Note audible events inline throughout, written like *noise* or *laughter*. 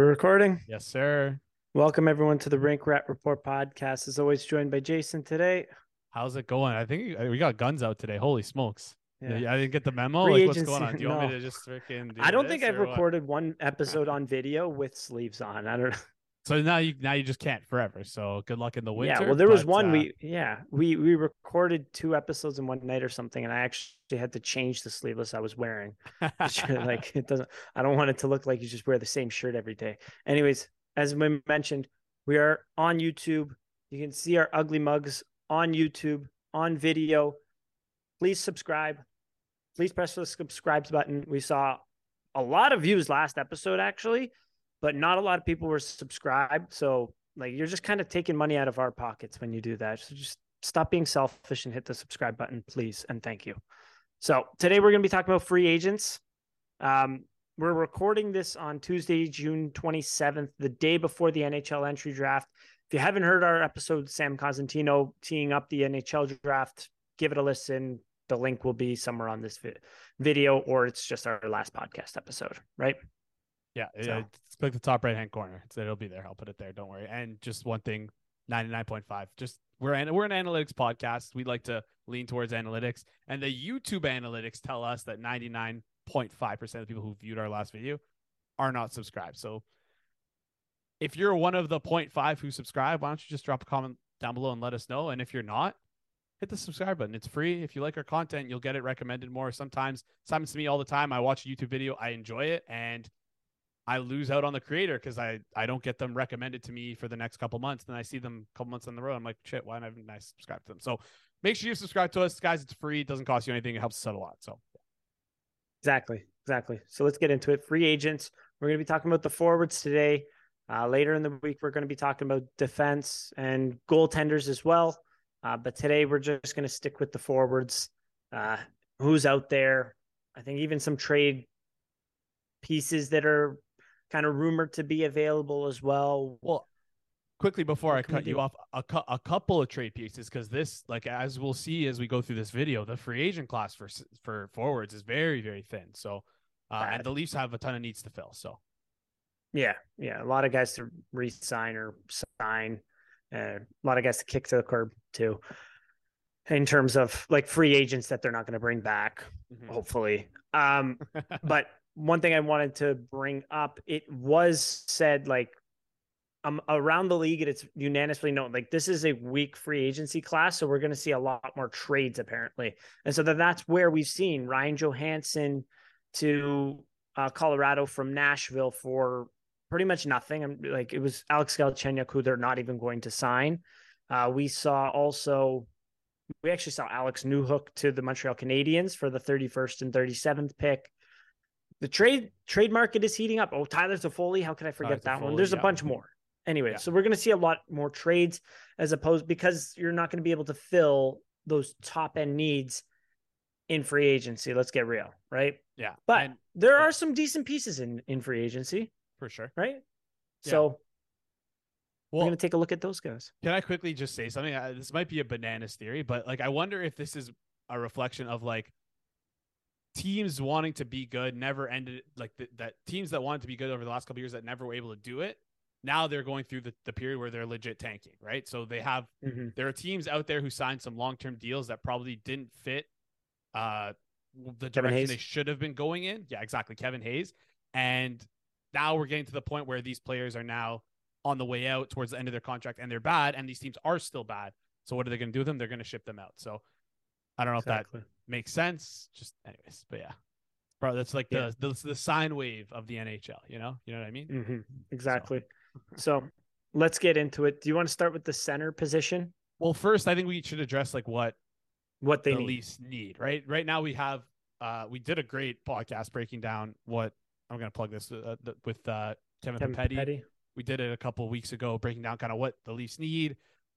we're recording. Yes, sir. Welcome everyone to the Rink Rat Report podcast. As always, joined by Jason today. How's it going? I think we got guns out today. Holy smokes! Yeah. I didn't get the memo. Free like, what's agency- going on? Do you want me to just freaking? Do I don't think I've recorded one episode *laughs* on video with sleeves on. I don't know. So now you now you just can't forever. So good luck in the winter. yeah, well, there was but, one uh, we yeah we we recorded two episodes in one night or something, and I actually had to change the sleeveless I was wearing. *laughs* *laughs* like it doesn't. I don't want it to look like you just wear the same shirt every day. Anyways, as we mentioned, we are on YouTube. You can see our ugly mugs on YouTube on video. Please subscribe. Please press the subscribe button. We saw a lot of views last episode actually, but not a lot of people were subscribed. So like you're just kind of taking money out of our pockets when you do that. So just stop being selfish and hit the subscribe button, please, and thank you. So today we're going to be talking about free agents. Um, we're recording this on Tuesday, June 27th, the day before the NHL entry draft. If you haven't heard our episode, Sam Cosentino teeing up the NHL draft, give it a listen. The link will be somewhere on this vi- video, or it's just our last podcast episode, right? Yeah, So- it's click the top right hand corner. It's, it'll be there. I'll put it there. Don't worry. And just one thing, ninety nine point five. Just we're an, we're an analytics podcast. We like to lean towards analytics, and the YouTube analytics tell us that ninety nine point five percent of the people who viewed our last video are not subscribed. So if you're one of the 0.5 who subscribe, why don't you just drop a comment down below and let us know? And if you're not, hit the subscribe button. It's free. If you like our content, you'll get it recommended more. Sometimes, it's happens to me all the time. I watch a YouTube video, I enjoy it, and I lose out on the creator because I I don't get them recommended to me for the next couple months. Then I see them a couple months on the road. I'm like, shit, why haven't I subscribed to them? So make sure you subscribe to us, guys. It's free. It doesn't cost you anything. It helps us out a lot. So Exactly. Exactly. So let's get into it. Free agents. We're going to be talking about the forwards today. Uh, later in the week, we're going to be talking about defense and goaltenders as well. Uh, but today, we're just going to stick with the forwards. Uh, who's out there? I think even some trade pieces that are kind of rumored to be available as well. Well, quickly before What I cut you do? off, a, cou- a couple of trade pieces because this, like as we'll see as we go through this video, the free agent class for for forwards is very very thin. So, uh, and the Leafs have a ton of needs to fill. So Yeah, yeah, a lot of guys to re-sign or sign, uh, a lot of guys to kick to the curb too. In terms of like free agents that they're not going to bring back, Mm-hmm. hopefully. Um, *laughs* but one thing I wanted to bring up, it was said like um around the league, and it's unanimously known like this is a weak free agency class, so we're going to see a lot more trades apparently, and so then that's where we've seen Ryan Johansen to uh, Colorado from Nashville for pretty much nothing. I'm like it was Alex Galchenyuk who they're not even going to sign. Uh, we saw also we actually saw Alex Newhook to the Montreal Canadiens for the 31st and 37th pick. The trade trade market is heating up. Oh, Tyler Toffoli, how could I forget Tyler that one? There's a bunch more. Anyway, Yeah. so we're going to see a lot more trades as opposed because you're not going to be able to fill those top end needs in free agency. Let's get real, right? yeah, But and there yeah. are some decent pieces in in free agency, for sure. right? Yeah. So we're going to take a look at those guys. Can I quickly just say something? Uh, this might be a bananas theory, but like I wonder if this is a reflection of like teams wanting to be good never ended like th- that teams that wanted to be good over the last couple years that never were able to do it. Now they're going through the, the period where they're legit tanking, right? So they have Mhm. there are teams out there who signed some long term deals that probably didn't fit uh the Kevin direction they should have been going in. Yeah, exactly. Kevin Hayes. And now we're getting to the point where these players are now on the way out towards the end of their contract and they're bad and these teams are still bad. So what are they going to do with them? They're going to ship them out. So I don't know if that Exactly. Makes sense. Just anyways, but yeah. Bro, that's like Yeah. the, the the sine wave of the NHL, you know? You know what I mean? Mhm. Exactly. So let's get into it. Do you want to start with the center position? Well, first I think we should address like what What they the need. Leafs need, right? Right now we have uh we did a great podcast breaking down what I'm going to plug this uh, the, with uh Kevin, Kevin. We did it a couple of weeks ago breaking down kind of what the Leafs need,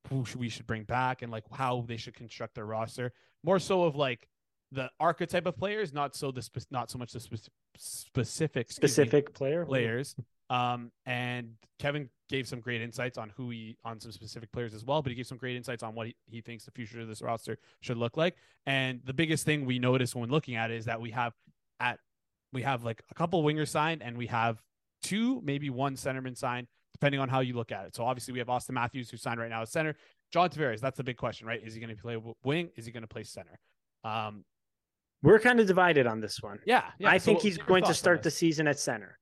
who should, we should bring back and like how they should construct their roster. More so of like the archetype of players, not so the spe- not so much the spe- specific excuse me, Specific player. players. Um, and Kevin gave some great insights on who he on some specific players as well, but he gave some great insights on what he, he thinks the future of this roster should look like. And the biggest thing we notice when looking at it is that we have at we have like a couple wingers signed and we have two, maybe one centerman signed, depending on how you look at it. So obviously we have Austin Matthews who signed right now as center. John Tavares, that's the big question, right? Is he going to play wing? Is he going to play center? Um, We're kind of divided on this one. yeah, yeah. I So think he's going to start the season at center.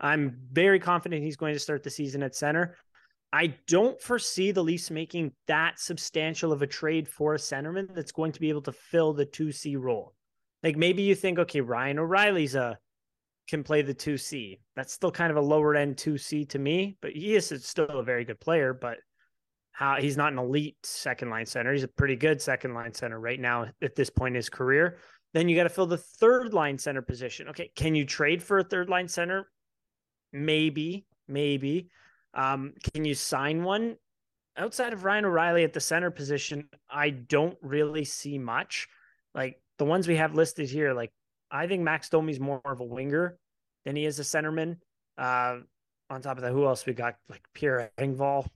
I'm very confident he's going to start the season at center. I don't foresee the Leafs making that substantial of a trade for a centerman that's going to be able to fill the 2C role. Like maybe you think, okay, Ryan O'Reilly's a can play the 2C. That's still kind of a lower end 2C to me, but he is still a very good player, but how he's not an elite second line center. He's a pretty good second line center right now at this point in his career. Then you got to fill the third line center position. Okay, can you trade for a third line center? Maybe, maybe. Um, can you sign one outside of Ryan O'Reilly at the center position? I don't really see much. Like the ones we have listed here, like I think Max Domi's more of a winger than he is a centerman. Uh, on top of that, who else we got? Like Pierre Engvall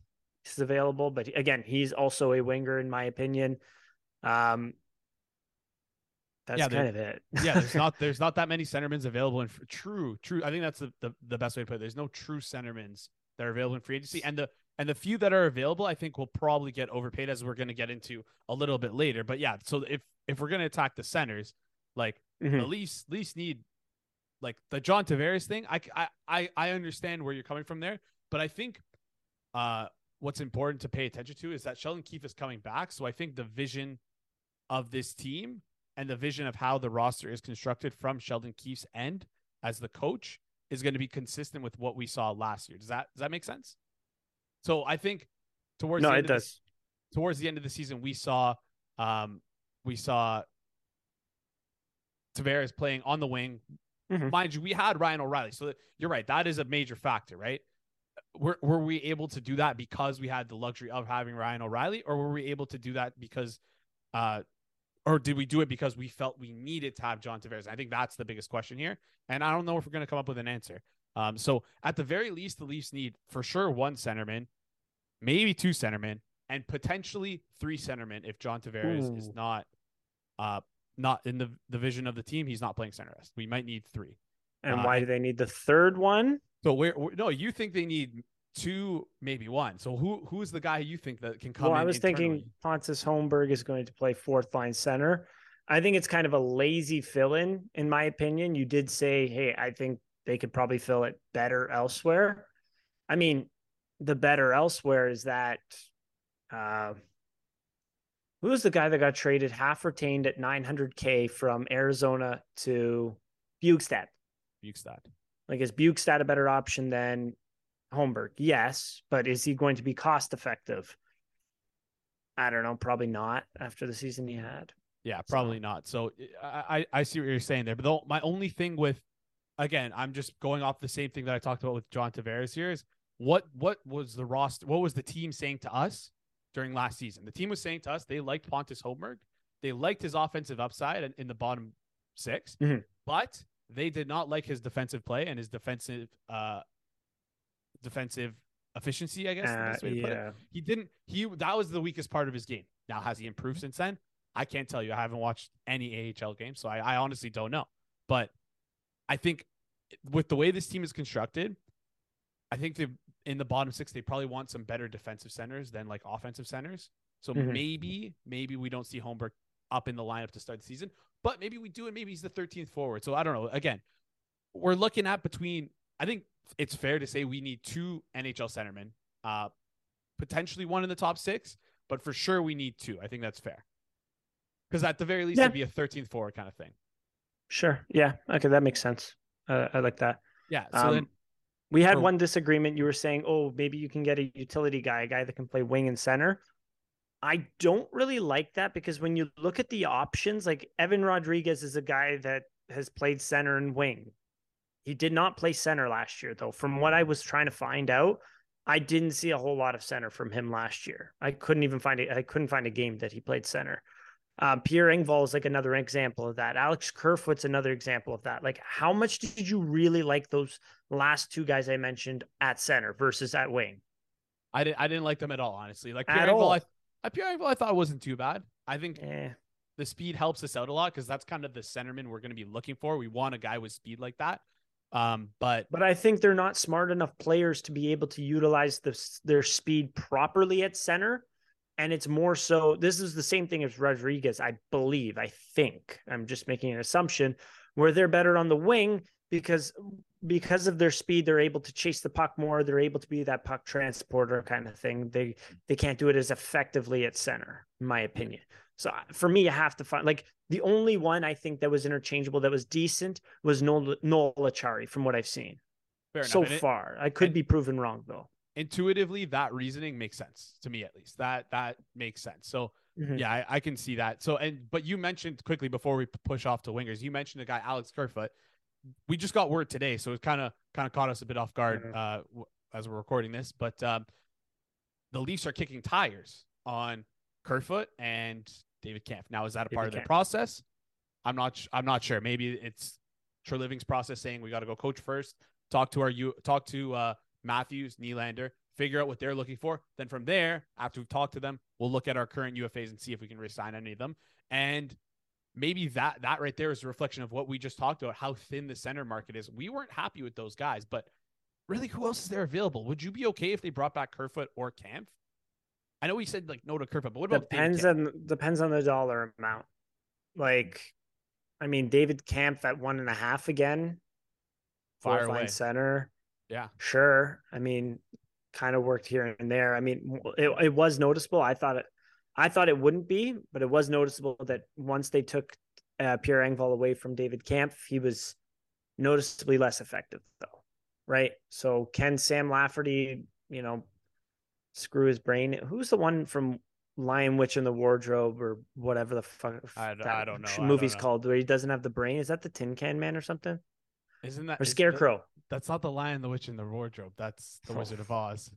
is available, but again, he's also a winger in my opinion. Um, that's Yeah, kind of it. yeah, there's not *laughs* there's not that many centermans available in true true. I think that's the, the the best way to put it. There's no true centermans that are available in free agency, and the and the few that are available, I think will probably get overpaid as we're going to get into a little bit later. But yeah, so if if we're going to attack the centers, like Mhm. least Leafs Leafs need like the John Tavares thing. I I I I understand where you're coming from there, but I think uh what's important to pay attention to is that Sheldon Keefe is coming back. So I think the vision of this team and the vision of how the roster is constructed from Sheldon Keefe's end as the coach is going to be consistent with what we saw last year. Does that does that make sense? So I think towards No, the it end of the does. towards the end of the season, we saw um, we saw Tavares playing on the wing. Mhm. Mind you, we had Ryan O'Reilly, so that- you're right. That is a major factor, right? Were were we able to do that because we had the luxury of having Ryan O'Reilly, or were we able to do that because, uh, or did we do it because we felt we needed to have John Tavares? I think that's the biggest question here, and I don't know if we're going to come up with an answer. Um, so at the very least, the Leafs need for sure one centerman, maybe two centermen, and potentially three centermen if John Tavares is not, uh, not in the the vision of the team. He's not playing center. We might need three. And Uh, why do they need the third one? So where, where- no, you think they need two, maybe one. So who who's the guy you think that can come? Well, I was internally? thinking Pontus Holmberg is going to play fourth line center. I think it's kind of a lazy fill in, in my opinion. You did say, hey, I think they could probably fill it better elsewhere. I mean, the better elsewhere is that uh, who was the guy that got traded half retained at 900K from Arizona to Bjugstad? Bjugstad. Like, is Bjugstad a better option than Holmberg? Yes, but is he going to be cost effective? I don't know. Probably not after the season he had. Yeah, probably not. So I, I see what you're saying there. But the, my only thing with, again, I'm just going off the same thing that I talked about with John Tavares here is what what was the roster? What was the team saying to us during last season? The team was saying to us they liked Pontus Holmberg, they liked his offensive upside in, in the bottom 6 Mhm. but they did not like his defensive play and his defensive uh defensive efficiency. I guess Uh, best way to put it. yeah. he didn't he that was the weakest part of his game. Now has he improved since then? I can't tell you. I haven't watched any ahl games so i, I honestly don't know. But i think with the way this team is constructed i think they in the bottom six they probably want some better defensive centers than like offensive centers. So Mhm. maybe maybe we don't see Holmberg up in the lineup to start the season but maybe we do and maybe he's the 13th forward. So i don't know. Again we're looking at between i think it's fair to say we need two nhl centermen uh potentially one in the top six, but for sure we need two. I think that's fair. Because at the very least, Yeah. it'd be a 13th forward kind of thing. Sure. Yeah. Okay. That makes sense. Uh, I like that. Yeah. So Um, then, we had for- one disagreement. You were saying, oh, maybe you can get a utility guy, a guy that can play wing and center. I don't really like that because when you look at the options, like Evan Rodriguez is a guy that has played center and wing. He did not play center last year, though. From what I was trying to find out, I didn't see a whole lot of center from him last year. I couldn't even find it. I couldn't find a game that he played center. Um, Pierre Engvall is like another example of that. Alex Kerfoot's another example of that. Like, how much did you really like those last two guys I mentioned at center versus at wing? I didn't I didn't like them at all, honestly. Like At Pierre Engvall, all. I, I Pierre Engvall, I thought wasn't too bad. I think Eh, the speed helps us out a lot because that's kind of the centerman we're going to be looking for. We want a guy with speed like that. Um, but but I think they're not smart enough players to be able to utilize this their speed properly at center. And it's more so this is the same thing as Rodriguez, I believe. I think I'm just making an assumption where they're better on the wing because because of their speed, they're able to chase the puck more. They're able to be that puck transporter kind of thing. They they can't do it as effectively at center, in my opinion. So for me, I have to find like the only one I think that was interchangeable that was decent was Noel, Noel Acciari from what I've seen so it, far. I could be proven wrong though. Intuitively, that reasoning makes sense to me at least. That that makes sense. So mm-hmm. yeah, I, I, can see that. So and but you mentioned quickly before we push off to wingers, you mentioned a guy Alex Kerfoot. We just got word today, so it kind of kind of caught us a bit off guard mm-hmm. uh, as we're recording this. But um, the Leafs are kicking tires on Kerfoot and David Kampf. Now, is that a David part of the process? I'm not. I'm not sure. Maybe it's Treliving's process saying we got to go coach first. Talk to our you talk to uh, Matthews, Nylander, figure out what they're looking for. Then from there, after we've talked to them, we'll look at our current UFAs and see if we can resign any of them. And maybe that that right there is a reflection of what we just talked about, how thin the center market is. We weren't happy with those guys, but really, who else is there available? Would you be okay if they brought back Kerfoot or Kampf? I know we said like no to Kerfoot, but what about depends on depends on the dollar amount. Like, I mean, David Kampf at one and a half again. Fire away. center. Yeah, sure. I mean, kind of worked here and there. I mean, it, it was noticeable. I thought it, I thought it wouldn't be, but it was noticeable that once they took uh, Pierre Engvall away from David Kampf, he was noticeably less effective, though. Right. So can Sam Lafferty, you know, screw his brain. Who's the one from Lion Witch in the Wardrobe or whatever the fuck I, I don't know. movie's don't know. called where he doesn't have the brain? Is that the Tin Can Man or something? Isn't that or Scarecrow? that's not the Lion, the Witch in the Wardrobe. That's the. *laughs* Wizard of Oz.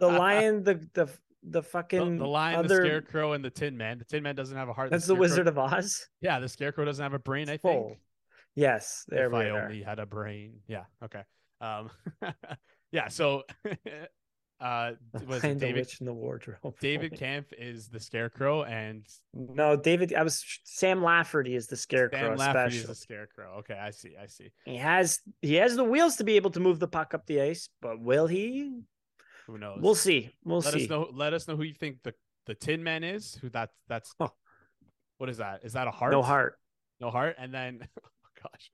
the lion, the the the fucking the, the lion, other... the scarecrow, and the Tin Man. The Tin Man doesn't have a heart. That's the, the Wizard of Oz. Yeah, the scarecrow doesn't have a brain. I think. Yes, there if we I are. only had a brain. Yeah. Okay. Um. *laughs* yeah. So *laughs* uh *laughs* was David in the wardrobe. *laughs* David Kampf is the scarecrow and no David I was Sam Lafferty is the scarecrow Sam Lafferty special. is the scarecrow. Okay, I see. I see. He has he has the wheels to be able to move the puck up the ice, but will he? Who knows? We'll see. We'll let see. Us know, let us know who you think the the Tin Man is. Who that's that's oh. what is that? Is that a heart? No heart. No heart. And then *laughs* oh gosh.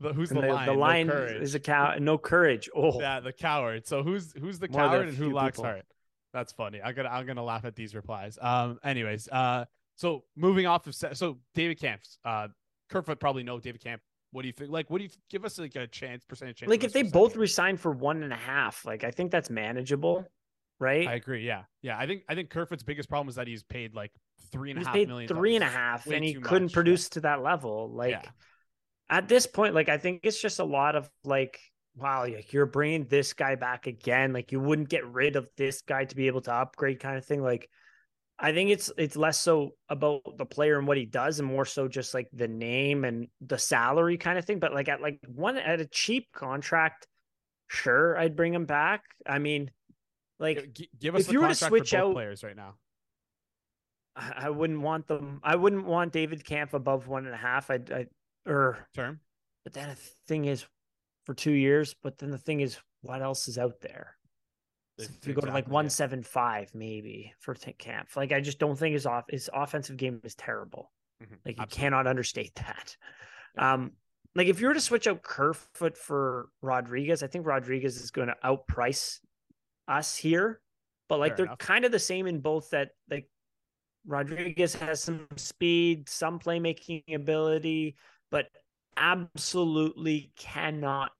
The, who's the, the, lion? The lion no is a cow. No courage. Oh, yeah, the coward. So who's who's the More coward and who lacks people. heart? That's funny. I'm gonna I'm gonna laugh at these replies. Um. Anyways. Uh. So moving off of so David Kampf. Uh. Kerfoot probably know David Kampf. What do you think? Like, what do you give us like a chance percentage chance? Like, if they both resign for one and a half, like I think that's manageable, right? I agree. Yeah, yeah. I think I think Kerfoot's biggest problem is that he's paid like three and a half paid million. Three and a half, and he couldn't much. produce yeah. to that level. Like, yeah. At this point, like I think it's just a lot of like wow, like you're bringing this guy back again. Like you wouldn't get rid of this guy to be able to upgrade, kind of thing. Like I think it's it's less so about the player and what he does, and more so just like the name and the salary kind of thing. But like at like one at a cheap contract, sure, I'd bring him back. I mean, like G- give us if you were to switch out players right now. I wouldn't want them. I wouldn't want David Kampf above one and a half. I'd, I or term. But then the thing is, for two years. But then the thing is, what else is out there? So if you go to like one seven five maybe for Kampf. like I just don't think his off his offensive game is terrible. Mm-hmm. Like you Absolutely. cannot understate that. Yeah. Um, like if you were to switch out Kerfoot for Rodriguez, I think Rodriguez is going to outprice us here. But like Fair they're enough. kind of the same in both that like Rodriguez has some speed, some playmaking ability, but absolutely cannot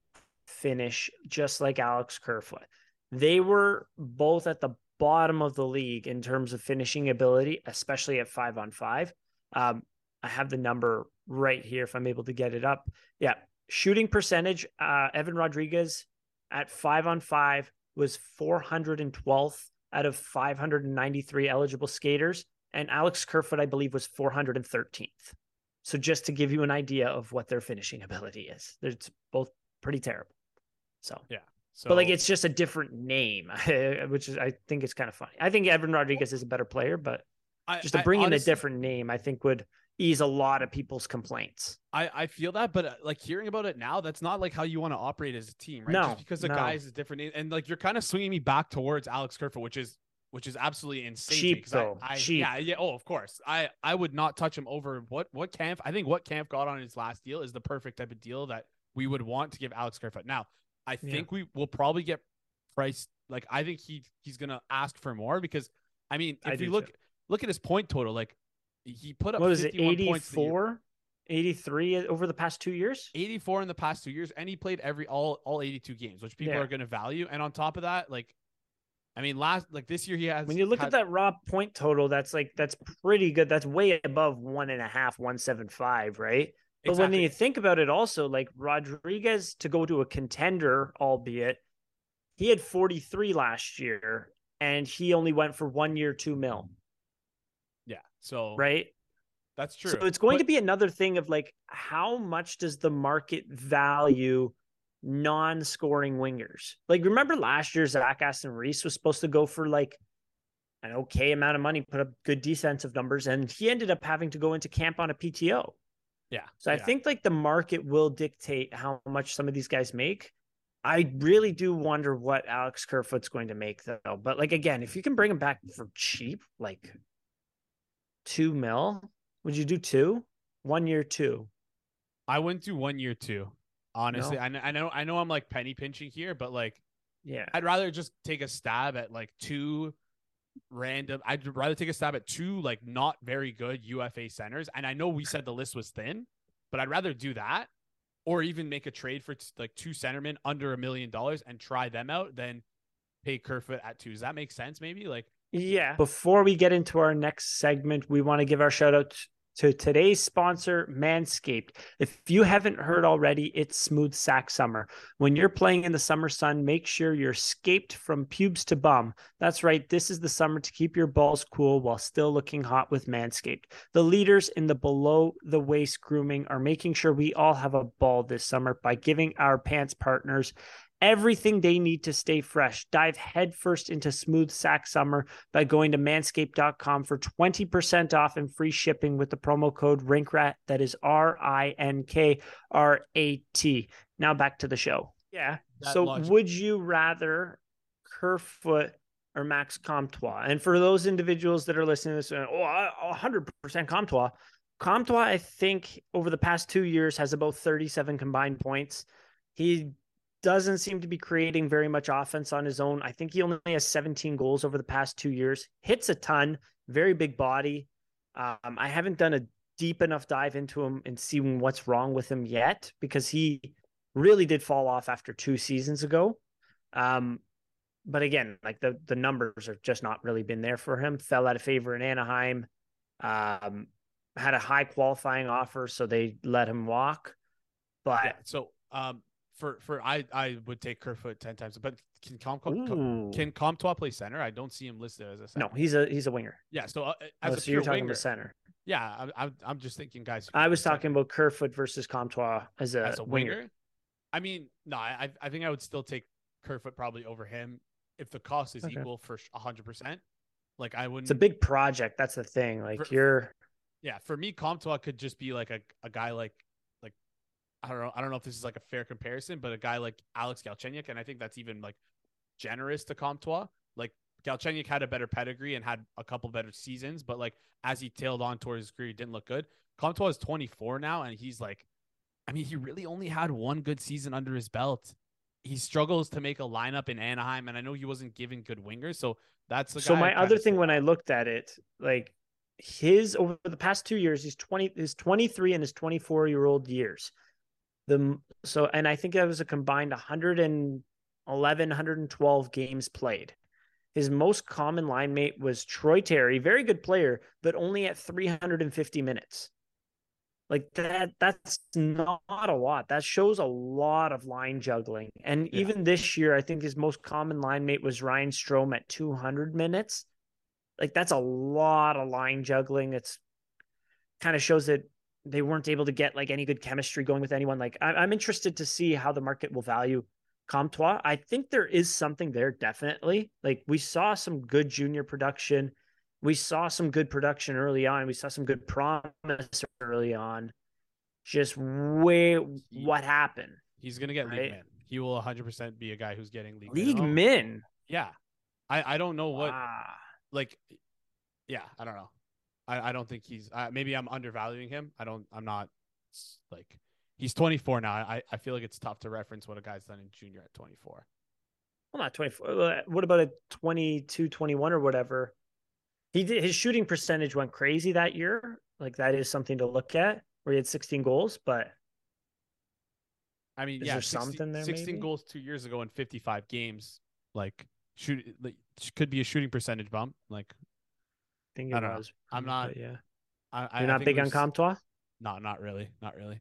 finish just like Alex Kerfoot. They were both at the bottom of the league in terms of finishing ability, especially at five on five. Um, I have the number right here if I'm able to get it up. Yeah. Shooting percentage, uh, Evan Rodriguez at five on five was 412th out of 593 eligible skaters. And Alex Kerfoot, I believe, was 413th. So just to give you an idea of what their finishing *laughs* ability is, it's both pretty terrible. So yeah. So, but like it's just a different name, *laughs* which is I think it's kind of funny. I think Evan Rodriguez is a better player, but just to bring I, honestly, in a different name, I think would ease a lot of people's complaints. I, I feel that, but uh, like hearing about it now, that's not like how you want to operate as a team, right? No, Just because the no. guys is different, and like you're kind of swinging me back towards Alex Kerfoot, which is which is absolutely insane. Cheap, 'cause I- I, Cheap. Yeah, yeah. Oh, of course. I I would not touch him over what what Kampf. I think what Kampf got on his last deal is the perfect type of deal that we would want to give Alex Kerfoot. Now, I Yeah. think we will probably get priced. Like I think he he's gonna ask for more because I mean, I if you do look look at his point total, like he put up What was it, 51 points the year- 84, 83 uh, over the past two years? 84 in the past two years, and he played every all all 82 games, which people Yeah. are going to value. And on top of that, like, I mean, last like this year he has. When you look had- at that raw point total, that's like that's pretty good. That's way above one and a half, one seven five, right? But when you think about it, also like Rodriguez to go to a contender, albeit he had 43 last year and he only went for one year, two mil, yeah, so right? that's true. So it's going But- to be another thing of like how much does the market value non-scoring wingers? Like remember last year Zach Aston Reese was supposed to go for like an okay amount of money, put up good defensive numbers, and he ended up having to go into camp on a PTO. yeah. So I think like the market will dictate how much some of these guys make. I really do wonder what Alex Kerfoot's going to make though. But like again, if you can bring him back for cheap, like two mil, would you do two? One year two. I wouldn't do one year two. Honestly, No? I, kn- I know I know I'm like penny pinching here, but like Yeah. I'd rather just take a stab at like two random. I'd rather take a stab at two like not very good UFA centers. And I know we said the list was thin, but I'd rather do that or even make a trade for t- like two centermen under a million dollars and try them out than pay Kerfoot at two. Does that make sense? Maybe like Yeah. Before we get into our next segment, we want to give our shout out to today's sponsor, Manscaped. If you haven't heard already, it's smooth sack summer. When you're playing in the summer sun, make sure you're scaped from pubes to bum. That's right. This is the summer to keep your balls cool while still looking hot with Manscaped. The leaders in the below the waist grooming are making sure we all have a ball this summer by giving our pants partners everything they need to stay fresh. Dive headfirst into smooth sack summer by going to manscaped.com for 20% off and free shipping with the promo code RINKRAT. That is R I N K R A T. Now back to the show. Yeah. That so logic- would you rather Kerfoot or Max Comtois? And for those individuals that are listening to this, uh, oh, I- 100% Comtois. Comtois, I think over the past two years has about 37 combined points. He doesn't seem to be creating very much offense on his own. I think he only has 17 goals over the past two years. Hits a ton, very big body. Um, I haven't done a deep enough dive into him and seeing what's wrong with him yet because he really did fall off after two seasons ago. Um, but again, like the the numbers have just not really been there for him. Fell out of favor in Anaheim. Um, had a high qualifying offer, so they let him walk. But yeah. So um for for I I would take Kerfoot ten times, but can Com, Com- can Comtois play center? I don't see him listed as a center. no, he's a he's a winger. Yeah. So uh, Oh, as a so you're talking winger, about center. yeah, I'm, I'm just thinking guys. I was center. talking about Kerfoot versus Comtois as a, as a winger. winger. I mean, no, I I think I would still take Kerfoot probably over him if the cost is Okay. equal for hundred percent. Like I wouldn't. It's a big project. That's the thing. Like For- you're yeah. For me, Comtois could just be like a, a guy like I don't know. I don't know if this is like a fair comparison, but a guy like Alex Galchenyuk, and I think that's even like generous to Comtois. Like Galchenyuk had a better pedigree and had a couple better seasons, but like as he tailed on towards his career, he didn't look good. Comtois is 24 now, and he's like, I mean, he really only had one good season under his belt. He struggles to make a lineup in Anaheim, and I know he wasn't given good wingers, so that's the so my other thing when I looked at it, like his over the past two years, he's 20 his 23 and his 24 year old years. The so and I think that was a combined 111, 112 games played. His most common line mate was Troy Terry, very good player, but only at 350 minutes. Like that, that's not a lot. That shows a lot of line juggling. And Yeah. even this year, I think his most common line mate was Ryan Strome at 200 minutes. Like that's a lot of line juggling. It's kind of shows that they weren't able to get like any good chemistry going with anyone. Like I, I'm interested to see how the market will value Comtois. I think there is something there, definitely. Like we saw some good junior production. we saw some good production early on. We saw some good promise early on. Just where what happened? He's gonna get Right. league min. He will 100 percent be a guy who's getting league League min. min. Yeah, I I don't know what Wow. like. Yeah, I don't know. I I don't think he's. Uh, maybe I'm undervaluing him. I don't. I'm not like. He's 24 now. I I feel like it's tough to reference what a guy's done in junior at 24. Well, not 24. uh, What about a 22, 21 or whatever? He did his shooting percentage went crazy that year. Like that is something to look at where he had 16 goals, but I mean, Is yeah, there 60 something there, 16 maybe? goals two years ago in 55 games. Like shoot, like, could be a shooting percentage bump. Like think I don't know. was. I'm not- Yeah. I, I You're I not think big on Comtois? No, not really, not really.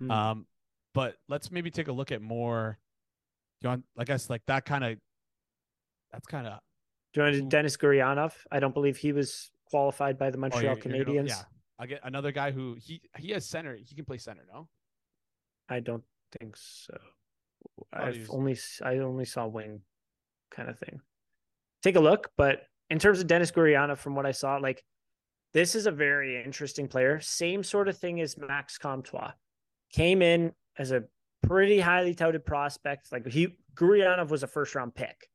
Hmm. Um, but let's maybe take a look at more. You want, I guess, like that kind of. That's kind of Do you want to Denis Gurianov? I don't believe he was qualified by the oh, Montreal you're gonna- Canadiens. yeah, I get another guy who he he has center. He can play center. No, I don't think so. I've only I only saw wing kind of thing. Take a look, but in terms of Denis Gurianov, from what I saw, like this is a very interesting player. Same sort of thing as Max Comtois. Came in as a pretty highly touted prospect. Like he Gurianov was a first round pick.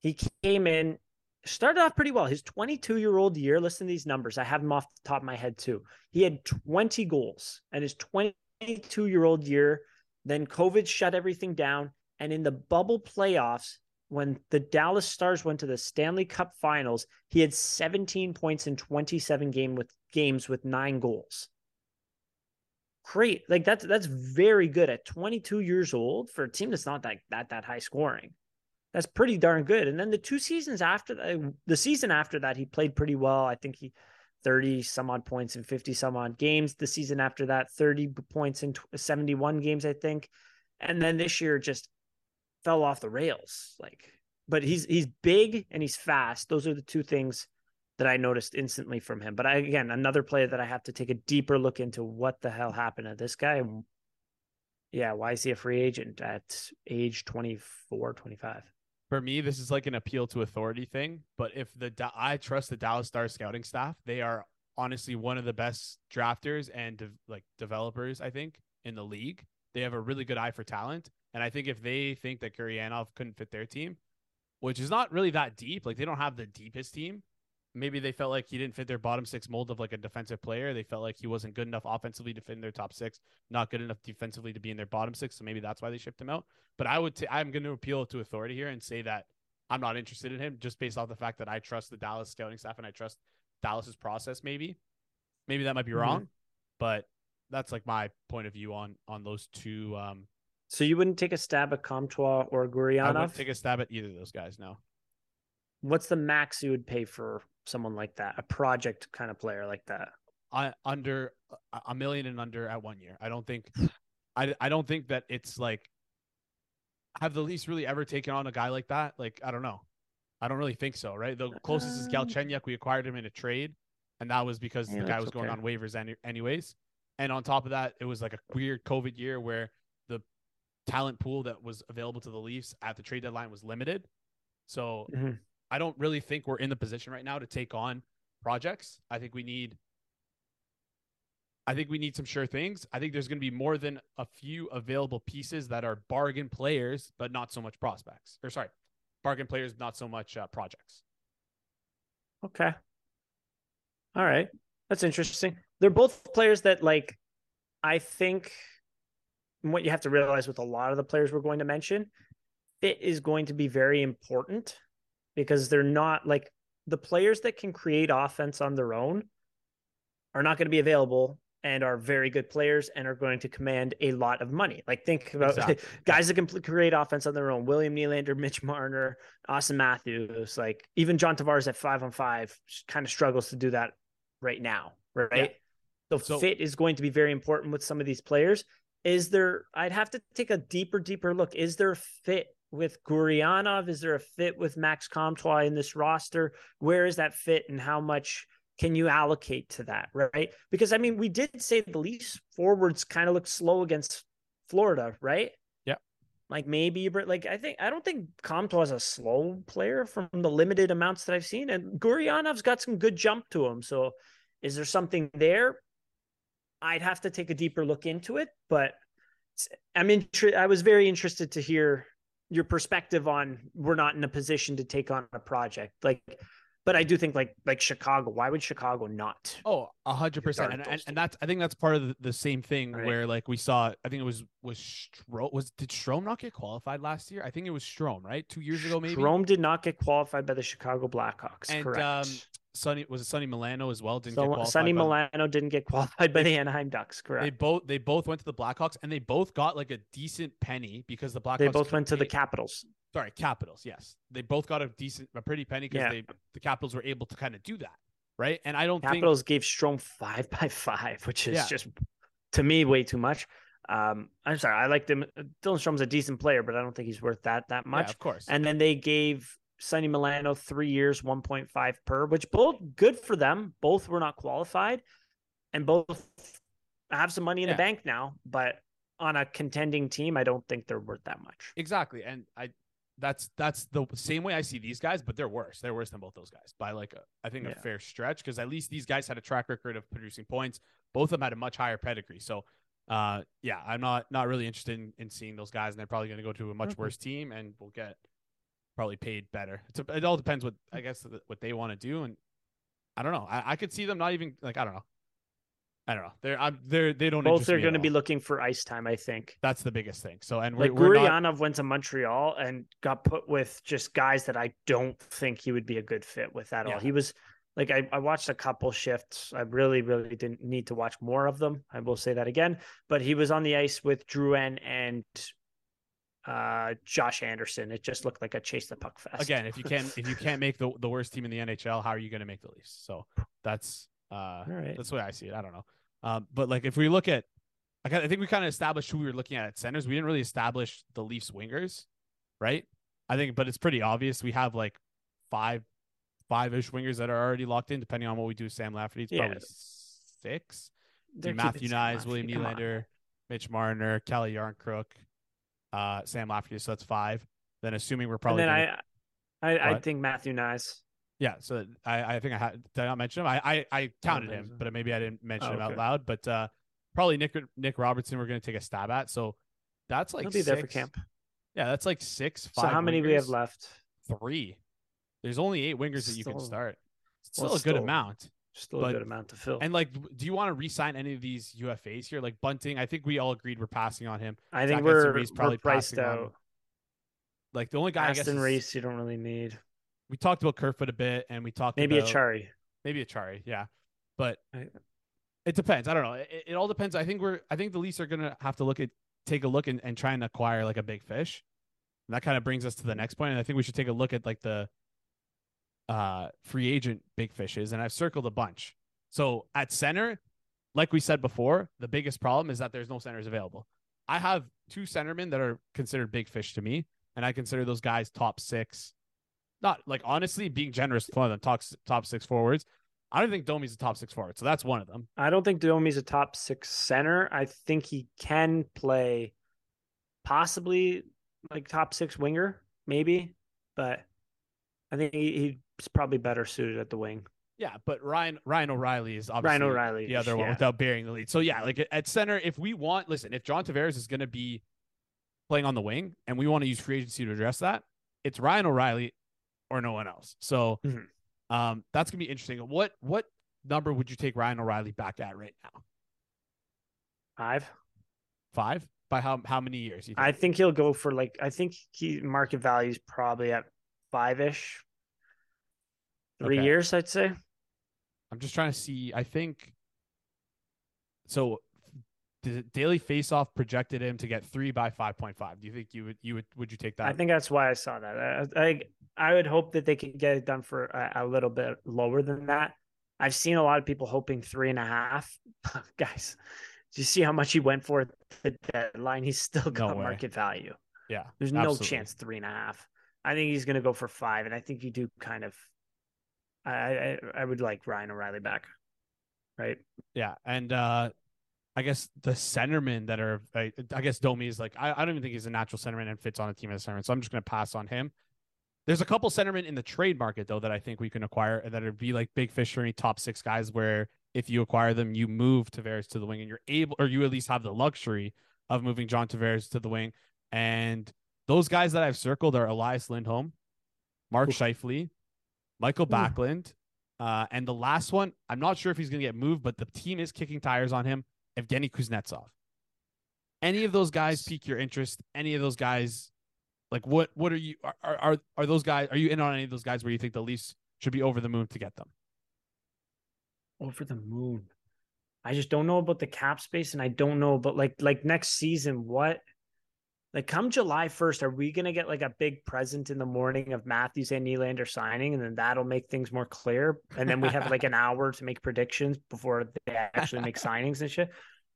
He came in, started off pretty well. His 22 year old year, listen to these numbers. I have them off the top of my head too. He had 20 goals and his 22 year old year. Then COVID shut everything down. And in the bubble playoffs, when the Dallas Stars went to the Stanley Cup finals, he had 17 points in 27 game with games with nine goals. Great. Like that's that's very good at 22 years old for a team that's not that that that high scoring. That's pretty darn good. And then the two seasons after that, the season after that, he played pretty well. I think he 30 some odd points in 50 some odd games. The season after that, 30 points in 71 games, I think. And then this year just fell off the rails. Like, but he's he's big and he's fast. Those are the two things that I noticed instantly from him. But I, again, another player that I have to take a deeper look into what the hell happened to this guy. Yeah, why is he a free agent at age 24, 25? for me, this is like an appeal to authority thing. But if the I trust the Dallas Stars scouting staff, they are honestly one of the best drafters and de- like developers. I think in the league, they have a really good eye for talent. And I think if they think that Gurianov couldn't fit their team, which is not really that deep, like they don't have the deepest team. Maybe they felt like he didn't fit their bottom six mold of like a defensive player. They felt like he wasn't good enough offensively to fit in their top six, not good enough defensively to be in their bottom six. So maybe that's why they shipped him out. But I would, t- I'm going to appeal to authority here and say that I'm not interested in him just based off the fact that I trust the Dallas scouting staff and I trust Dallas's process. Maybe, maybe that might be Mhm. wrong, but that's like my point of view on on those two. Um, So you wouldn't take a stab at Comtois or Gurianov? I Gurianov? wouldn't take a stab at either of those guys. No, What's the max you would pay for someone like that, a project kind of player like that? I under a- a million and under at one year. I don't think, I I don't think that it's like. Have the Leafs really ever taken on a guy like that? Like I don't know. I don't really think so, right? The closest is Um, Galchenyuk. We acquired him in a trade, and that was because Yeah, the guy that's was going on waivers any, anyways. And on top of that, it was like a weird COVID year where the talent pool that was available to the Leafs at the trade deadline was limited. So Mhm. I don't really think we're in the position right now to take on projects. I think we need I think we need some sure things. I think there's going to be more than a few available pieces that are bargain players, but not so much prospects. Or sorry, bargain players, not so much uh, projects. Okay. All right. That's interesting. They're both players that like I think what you have to realize with a lot of the players we're going to mention, fit is going to be very important because they're not like the players that can create offense on their own are not going to be available and are very good players and are going to command a lot of money. Like think about Exactly. *laughs* guys that can create offense on their own. William Nylander, Mitch Marner, Austin Matthews, like even John Tavares at five on five kind of struggles to do that right now, right? The So- fit is going to be very important with some of these players. Is there, I'd have to take a deeper, deeper look. Is there a fit with Gurianov? Is there a fit with Max Comtois in this roster? Where is that fit and how much can you allocate to that, right? Because I mean, we did say the Leafs forwards kind of looked slow against Florida, right? Yeah. like maybe but like I think I don't think Comtois is a slow player from the limited amounts that I've seen, and Gurianov's got some good jump to him. So, is there something there? I'd have to take a deeper look into it, but I'm interested. I was very interested to hear your perspective on we're not in a position to take on a project like but I do think like like Chicago. Why would Chicago not? Oh, a hundred percent, and and that's I think that's part of the, the same thing right. where like we saw. I think it was was Strome was did Strome not get qualified last year? I think it was Strome, right? Two years ago, maybe. Strome did not get qualified by the Chicago Blackhawks. And correct. Um, Sonny was it Sonny Milano as well? Didn't so, get qualified. Sonny Milano didn't get *laughs* qualified by the Anaheim Ducks. Correct. They both they both went to the Blackhawks and they both got like a decent penny because the Blackhawks. They both went to the Capitals. Sorry, Capitals. Yes, they both got a decent, a pretty penny because yeah. they the Capitals were able to kind of do that, right? And I don't Capitals think... gave Strome five by five, which is yeah. just to me way too much. Um, I'm sorry, I like them. Dylan Strome's a decent player, but I don't think he's worth that that much. Yeah, of course. And then they gave Sonny Milano three years, 1.5 per, which both good for them. Both were not qualified, and both have some money in yeah. the bank now. But on a contending team, I don't think they're worth that much. Exactly, and I that's that's the same way I see these guys, but they're worse. They're worse than both those guys by like a, I think yeah. a fair stretch because at least these guys had a track record of producing points. Both of them had a much higher pedigree. So, uh, yeah, I'm not not really interested in, in seeing those guys, and they're probably going to go to a much mm-hmm. worse team, and we'll get probably paid better. It's a, it all depends what I guess what they want to do, and I don't know. I, I could see them not even like I don't know. I don't know. They're I'm, they're they don't. Both are going to be looking for ice time. I think that's the biggest thing. So and like we're, Gurianov not... went to Montreal and got put with just guys that I don't think he would be a good fit with at yeah. all. He was like I, I watched a couple shifts. I really really didn't need to watch more of them. I will say that again. But he was on the ice with Drouin and uh, Josh Anderson. It just looked like a chase the puck fest. Again, if you can't if you *laughs* can't make the, the worst team in the NHL, how are you going to make the Leafs? So that's uh right. that's the way I see it. I don't know. Um, but like if we look at, I think we kind of established who we were looking at at centers. We didn't really establish the Leafs wingers, right? I think, but it's pretty obvious. We have like five, five ish wingers that are already locked in, depending on what we do. Sam Lafferty, it's yeah. probably 6 Matthew Knies, William Nylander, Mitch Marner, Calle Jarnkrok, uh, Sam Lafferty. So that's five. Then assuming we're probably. And then gonna... I, I, I think Matthew Knies. Yeah, so I, I think I had did I not mention him? I I, I counted I him, so. but maybe I didn't mention oh, him out loud. But uh, probably Nick Nick Robertson we're going to take a stab at. So that's like he'll be six. there for camp. Yeah, that's like six. Five. so how many wingers. we have left? Three. There's only eight wingers that you can start. It's still well, a good still, amount. Still but, a good amount to fill. And like, do you want to re-sign any of these UFAs here? Like Bunting, I think we all agreed we're passing on him. I think Zach we're, probably we're priced out. Like the only guy Aston I guess Reese you don't really need we talked about Kerfoot a bit, and we talked maybe about, Acciari, maybe Acciari, yeah. But it depends. I don't know. It, it, all depends. I think we're. I think the Leafs are gonna have to look at take a look and, and try and acquire like a big fish. And that kind of brings us to the next point, and I think we should take a look at like the uh free agent big fishes, and I've circled a bunch. So at center, like we said before, the biggest problem is that there's no centers available. I have two centermen that are considered big fish to me, and I consider those guys top six, not like honestly being generous with one of them top top six forwards. I don't think Domi's a top six forward, so that's one of them. I don't think Domi's a top six center. I think he can play possibly like top six winger, maybe, but I think he, he's probably better suited at the wing. Yeah, but Ryan Ryan O'Reilly is obviously Ryan O'Reilly, the other one yeah. without bearing the lead. So yeah, like at center, if we want, listen, if John Tavares is going to be playing on the wing and we want to use free agency to address that, it's Ryan O'Reilly or no one else. So mm-hmm. um, that's gonna be interesting. What what number would you take Ryan O'Reilly back at right now? Five. Five by how how many years? Think? I think he'll go for like I think he market value is probably at five ish. Three okay. years, I'd say. I'm just trying to see. I think so the daily faceoff projected him to get three by 5.5 do you think you would you would would you take that i think that's why i saw that i i, I would hope that they could get it done for a, a, little bit lower than that i've seen a lot of people hoping three and a half *laughs* guys do you see how much he went for the deadline he's still got no market value yeah there's no chance three and a half i think he's going to go for five and i think you do kind of I, I i would like ryan o'reilly back right yeah and uh I guess the centermen that are, I, I guess Domi is like, I, I don't even think he's a natural centerman and fits on a team as a centerman. So I'm just going to pass on him. There's a couple centermen in the trade market though that I think we can acquire that would be like big fish for any top six guys where if you acquire them, you move Tavares to the wing and you're able, or you at least have the luxury of moving John Tavares to the wing. And those guys that I've circled are Elias Lindholm, Mark Ooh. Scheifele, Michael Backlund, uh, and the last one, I'm not sure if he's going to get moved, but the team is kicking tires on him. Evgeny Kuznetsov. Any of those guys pique your interest? Any of those guys, like what? What are you? Are are are those guys? Are you in on any of those guys where you think the Leafs should be over the moon to get them? Over the moon. I just don't know about the cap space, and I don't know about like like next season. What like come July 1st, are we gonna get like a big present in the morning of Matthews and Nylander signing, and then that'll make things more clear? And then we have like an *laughs* hour to make predictions before they actually make signings and shit.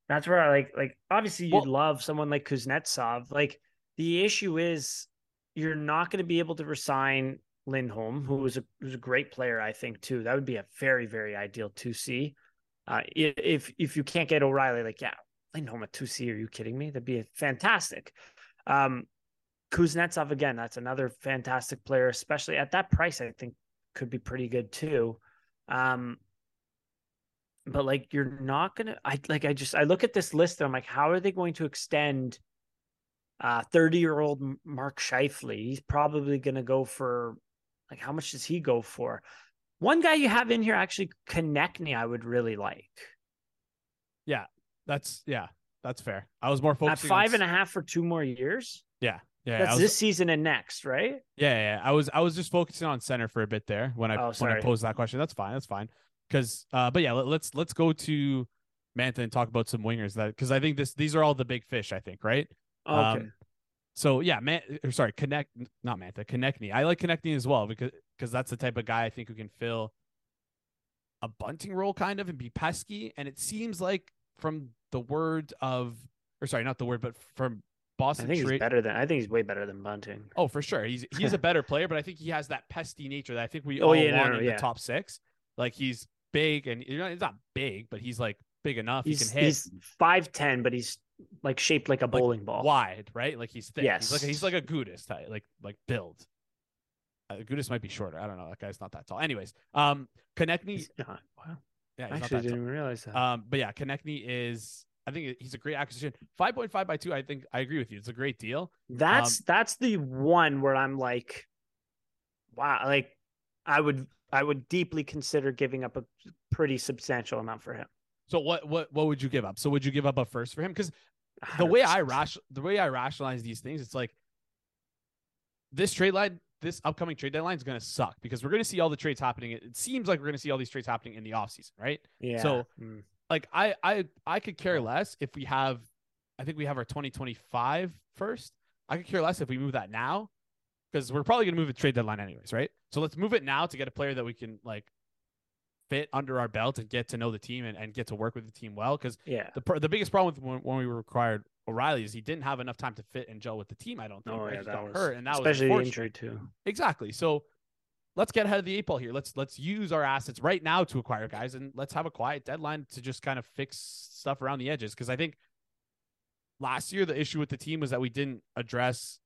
That's where I like like obviously you'd well, love someone like Kuznetsov. Like the issue is you're not gonna be able to resign Lindholm, who was a who's a great player, I think, too. That would be a very, very ideal 2C. Uh, if if you can't get O'Reilly, like, yeah, Lindholm at 2C, are you kidding me? That'd be fantastic. Um, Kuznetsov again, that's another fantastic player, especially at that price. I think could be pretty good too. Um, but like you're not gonna. I like. I just I look at this list and I'm like, how are they going to extend? Uh, 30 year old Mark Scheifele. He's probably to go for like how much does he go for? One guy you have in here actually Konecny, I would really like. Yeah, that's yeah. That's fair. I was more focused at five on... and a half for two more years. Yeah, yeah. That's was... this season and next, right? Yeah, yeah. I was I was just focusing on center for a bit there when I oh, when I posed that question. That's fine. That's fine. Because uh, but yeah, let, let's let's go to Mantha and talk about some wingers that because I think this these are all the big fish. I think right. Okay. Um, so yeah, man. Sorry, connect not Mantha, Konecny. I like Konecny as well because because that's the type of guy I think who can fill a bunting role kind of and be pesky. And it seems like from the word of, or sorry, not the word, but from Boston. I think tra- he's better than. I think he's way better than Bunting. Oh, for sure, he's he's a better player, but I think he has that pesty nature that I think we oh, all yeah, want no, no, in yeah. the top six. Like he's big and you know he's not big, but he's like big enough. He's, he can hit. He's five ten, but he's like shaped like a bowling like ball, wide, right? Like he's thick. Yes, he's like a, he's like a Gudas type, like like build. Uh, Gudas might be shorter. I don't know. That guy's not that tall. Anyways, um, Konecny. Wow. Yeah, I actually didn't realize that. Um, but yeah, Konecny is I think he's a great acquisition. Five point five by two. I think I agree with you. It's a great deal. That's um, that's the one where I'm like, wow, like I would I would deeply consider giving up a pretty substantial amount for him. So what what what would you give up? So would you give up a first for him? Because the way I ration the way I rationalize these things, it's like this trade line, this upcoming trade deadline is going to suck because we're going to see all the trades happening. It seems like we're going to see all these trades happening in the offseason, right? Yeah. So mm like I I I could care less if we have I think we have our 2025 first. I could care less if we move that now because we're probably going to move a trade deadline anyways, right? So let's move it now to get a player that we can like fit under our belt and get to know the team and, and get to work with the team well. Because yeah, the the biggest problem with when, when we required O'Reilly is he didn't have enough time to fit and gel with the team. I don't think. Oh right? yeah, that was hurt, and that especially was injury too. Exactly. So let's get ahead of the eight ball here. Let's let's use our assets right now to acquire guys, and let's have a quiet deadline to just kind of fix stuff around the edges. Because I think last year the issue with the team was that we didn't address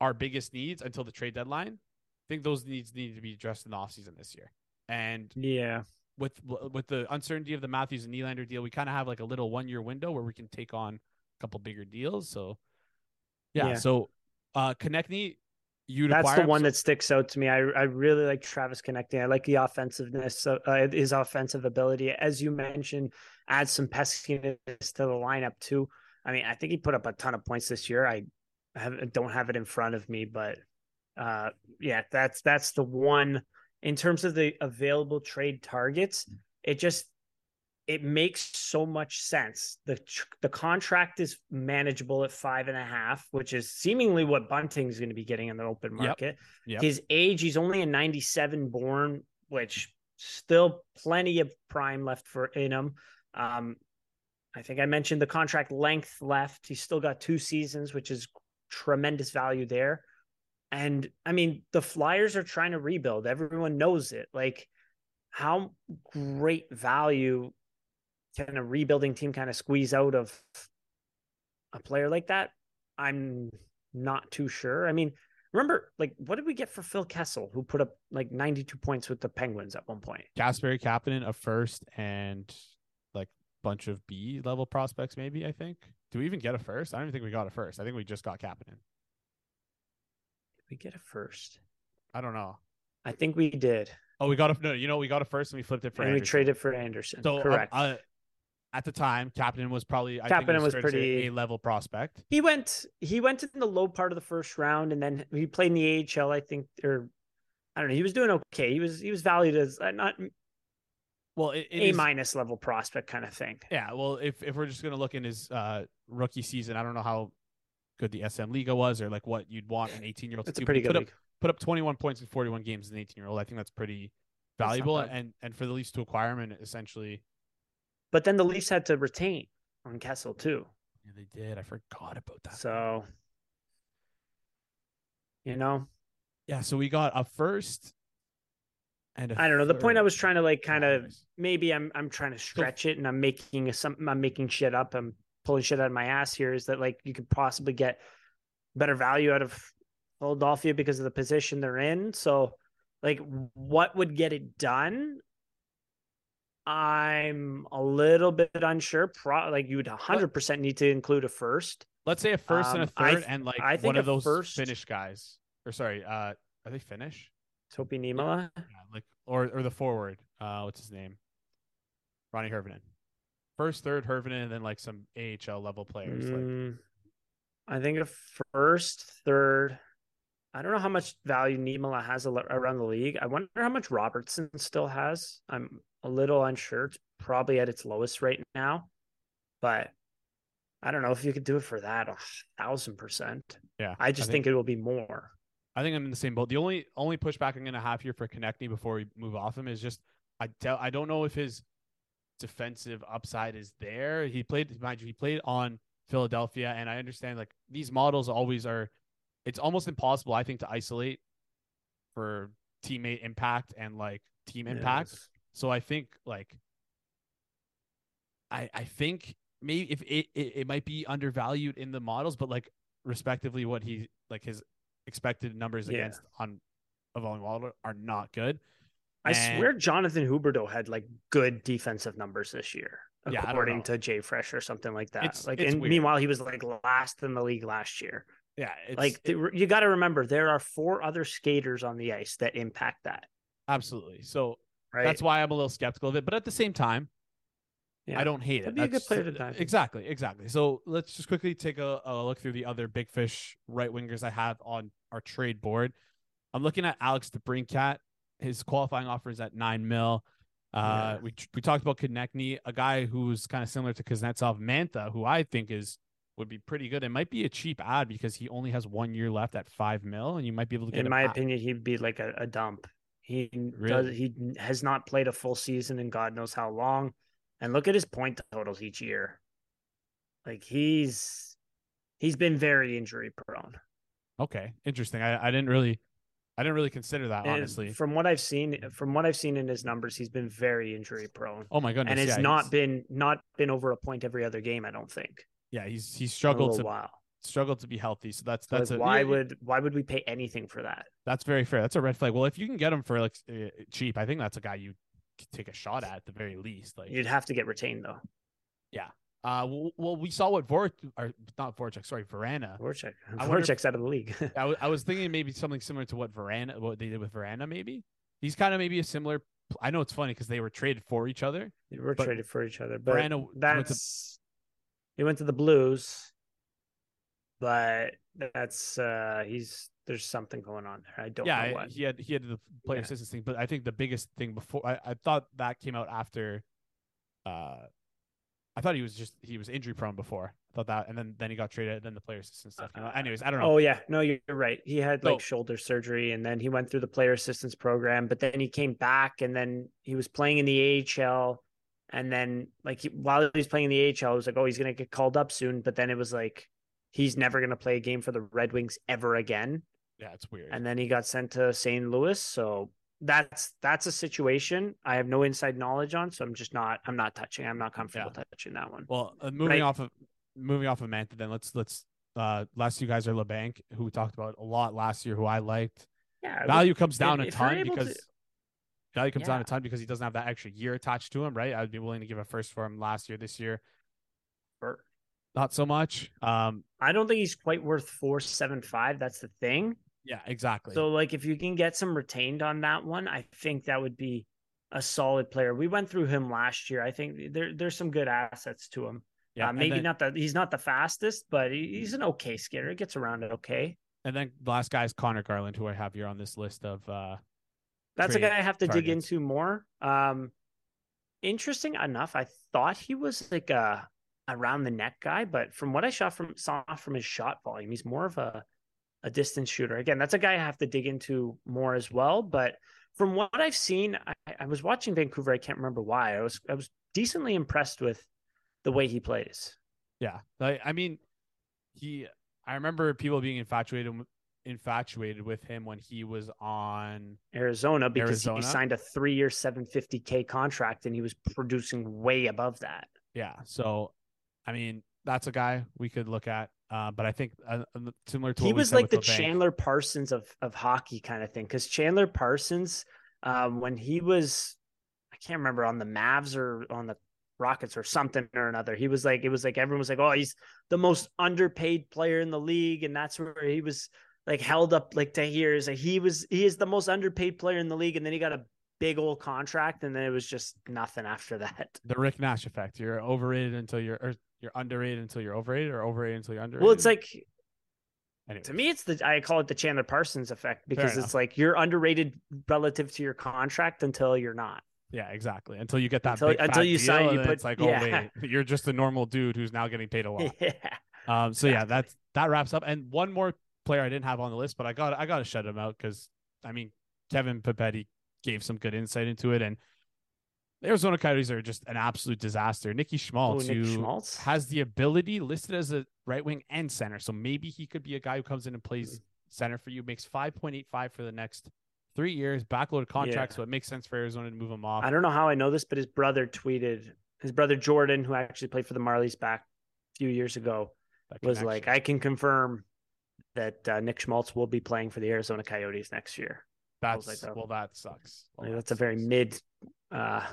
our biggest needs until the trade deadline. I think those needs need to be addressed in the offseason this year. And yeah, with with the uncertainty of the Matthews and Nylander deal, we kind of have like a little one year window where we can take on a couple bigger deals. So yeah, yeah. so uh Konecny you that's the one that sticks out to me. I I really like Travis Konecny. I like the offensiveness, uh, his offensive ability, as you mentioned, adds some peskiness to the lineup too. I mean, I think he put up a ton of points this year. I have, don't have it in front of me, but uh, yeah, that's that's the one in terms of the available trade targets. It just it makes so much sense. The the contract is manageable at five and a half, which is seemingly what Bunting's going to be getting in the open market. Yep. Yep. His age, he's only a 97 born, which still plenty of prime left for in him. Um, I think I mentioned the contract length left. He's still got two seasons, which is tremendous value there. And I mean, the Flyers are trying to rebuild. Everyone knows it. Like, how great value can a rebuilding team kind of squeeze out of a player like that? I'm not too sure. I mean, remember, like, what did we get for Phil Kessel, who put up like 92 points with the Penguins at one point? Kasperi Kapanen, a first, and like bunch of B level prospects, maybe. I think. Do we even get a first? I don't even think we got a first. I think we just got Kapanen. We get a first? I don't know. I think we did. Oh, we got a no. You know, we got a first and we flipped it for. and Andersen. we traded for Andersen. So um, correct. uh, at the time, Kapanen was probably I think Kapanen was say pretty- a level prospect. he went he went in the low part of the first round and then he played in the AHL, I think, or I don't know. He was doing okay. He was he was valued as uh, not Well, it, it A is- minus level prospect kind of thing. Yeah, well, if if we're just gonna look in his uh, rookie season, I don't know how good the SM Liga was or like what you'd want an 18 year old to do. pretty good put up, put up 21 points in 41 games as an 18 year old. I think that's pretty valuable, bad. and and for the Leafs to acquire him and essentially, But then the Leafs had to retain on Kessel too. yeah, they did. I forgot about that. So you know, yeah, so we got a first. And I I don't know. The point I was trying to like kind of maybe I'm I'm trying to So- stretch it and I'm making some I'm making shit up. I'm pulling shit out of my ass here. Is that like you could possibly get better value out of Philadelphia because of the position they're in? So like what would get it done? I'm a little bit unsure. Pro like you would 100% need to include a first. Let's say a first and a Um, third, th- and like I think one of those first- Finnish guys, or sorry, uh, are they Finnish? Topi Niemela. Yeah, like or or the forward. Uh, what's his name? Roni Hirvonen. First, third, Hirvonen, and then like some AHL level players. Like Mm, I think a first, third. I don't know how much value Niemela has around the league. I wonder how much Robertson still has. I'm a little unsure. It's probably at its lowest right now, but I don't know if you could do it for that a thousand percent. yeah, I just think, it will be more. I think I'm in the same boat. The only only pushback I'm gonna have here for Konecny before we move off him is just I tell I don't know if his defensive upside is there. He played mind you, he played on Philadelphia, and I understand like these models always are. It's almost impossible, I think, to isolate for teammate impact and like team impact. Yes. So I think like I I think maybe if it, it it might be undervalued in the models, but like respectively what he like his expected numbers Yeah. against on a volume model are not good. I And- swear Jonathan Huberdeau had like good defensive numbers this year, Yeah, according to JFresh or something like that. It's- like, it's and weird. meanwhile, he was like last in the league last year. Yeah, it's like th- you got to remember there are four other skaters on the ice that impact that absolutely. So right that's why I'm a little skeptical of it. But at the same time, Yeah. I don't hate Could it. be a good player to dive. Exactly, exactly. So let's just quickly take a, a look through the other big fish right wingers I have on our trade board. I'm looking at Alex DeBrincat. His qualifying offer is at nine mil. Uh, Yeah. we we talked about Konecny, a guy who's kind of similar to Kuznetsov, Mantha, who I think is would be pretty good. It might be a cheap ad because he only has one year left at five mil, and you might be able to get him. in my at- opinion he'd be like a, a dump he does he has not played a full season in god knows how long and look at his point totals each year like he's he's been very injury prone Okay, interesting. I, I didn't really, I didn't really consider that And honestly. from what i've seen from what i've seen in his numbers he's been very injury prone Oh my goodness, and has yeah, not he's- been not been over a point every other game i don't think Yeah, he's he's struggled to while struggled to be healthy. So that's So, that's a, why yeah, would why would we pay anything for that that's very fair. That's a red flag. Well, if you can get him for like uh, cheap, I think that's a guy you take a shot at at the very least. Like, you'd have to get retained though uh, well, we saw what Vor or not Voracek, sorry, Vrana. Voracek. If- Voracek's out of the league. *laughs* I I was thinking maybe something similar to what Vrana, what they did with Vrana. Maybe he's kind of maybe a similar. I know it's funny because they were traded for each other. They were traded for each other, but Brando went to- that's he went to the Blues, but that's uh he's there's something going on there. I don't yeah, know what. he had he had the player Yeah. assistance thing, but I think the biggest thing before I, I thought that came out after. Uh, I thought he was just he was injury prone before. I thought that, and then then he got traded. Then the player assistance stuff came out. Anyways, I don't know. Oh yeah, no, you're right. He had like So- shoulder surgery, and then he went through the player assistance program. But then he came back, and then he was playing in the AHL. And then, like he, while he was playing in the AHL, it was like, oh, he's gonna get called up soon. But then it was like, he's never gonna play a game for the Red Wings ever again. yeah, it's weird. And then he got sent to St. Louis. So that's that's a situation I have no inside knowledge on, so I'm just not I'm not touching. I'm not comfortable Yeah. touching that one. Well, uh, moving I- off of moving off of Mantha, then let's let's uh last two guys are Labanc, who we talked about a lot last year, who I liked. Yeah, Value comes down a if you're ton able to- because value comes down a ton because he doesn't have that extra year attached to him, right? I'd be willing to give a first for him last year. This year, Or- not so much. Um, I don't think he's quite worth four seven five. That's the thing. Yeah, exactly. So like if you can get some retained on that one, I think that would be a solid player. We went through him last year. I think there there's some good assets to him. yeah, uh, maybe then- not the he's not the fastest, but he's an okay skater. He gets around it okay. And then the last guy is Conor Garland, who I have here on this list of uh That's a guy I have to dig into more. Um, interesting enough, I thought he was like a around the net guy, but from what I shot from saw from his shot volume, he's more of a a distance shooter. Again, that's a guy I have to dig into more as well. But from what I've seen, I, I was watching Vancouver. I can't remember why. I was I was decently impressed with the way he plays. Yeah, like I mean, he. I remember people being infatuated infatuated with him when he was on. Arizona because Arizona? he signed a three year, 750K contract and he was producing way above that. Yeah, so I mean, that's a guy we could look at. Uh, but I think uh, similar to he was like the Labanc, Chandler Parsons of of hockey kind of thing. Because Chandler Parsons, um, when he was, I can't remember on the Mavs or on the Rockets or something or another, he was like, it was like everyone was like, oh, he's the most underpaid player in the league, and that's where he was like held up like to is like he was he is the most underpaid player in the league, and then he got a big old contract, and then it was just nothing after that. the Rick Nash effect. You're overrated until you're, or you're underrated until you're overrated, or overrated until you're underrated. Well, it's like Anyways. to me, it's the I call it the Chandler Parsons effect because it's like you're underrated relative to your contract until you're not. Yeah, exactly. Until you get that Until- until you deal, sign, you put, it's like, yeah. oh wait, *laughs* you're just a normal dude who's now getting paid a lot. *laughs* Yeah. Um, so yeah, that's that wraps up. And one more player I didn't have on the list, but I got I got to shut him out because I mean Kevin Papetti gave some good insight into it, and the Arizona Coyotes are just an absolute disaster. Nicky Schmaltz, Nick who Schmaltz. has the ability listed as a right wing and center, so maybe he could be a guy who comes in and plays center for you. Makes five point eight five for the next three years, backloaded contract, Yeah. so it makes sense for Arizona to move him off. I don't know how I know this, but his brother tweeted. His brother Jordan, who actually played for the Marlies back a few years ago, was like, "I can confirm that uh, Nick Schmaltz will be playing for the Arizona Coyotes next year." That's like, oh. well, that sucks. Well, Like, that that's a very sucks. mid. Uh,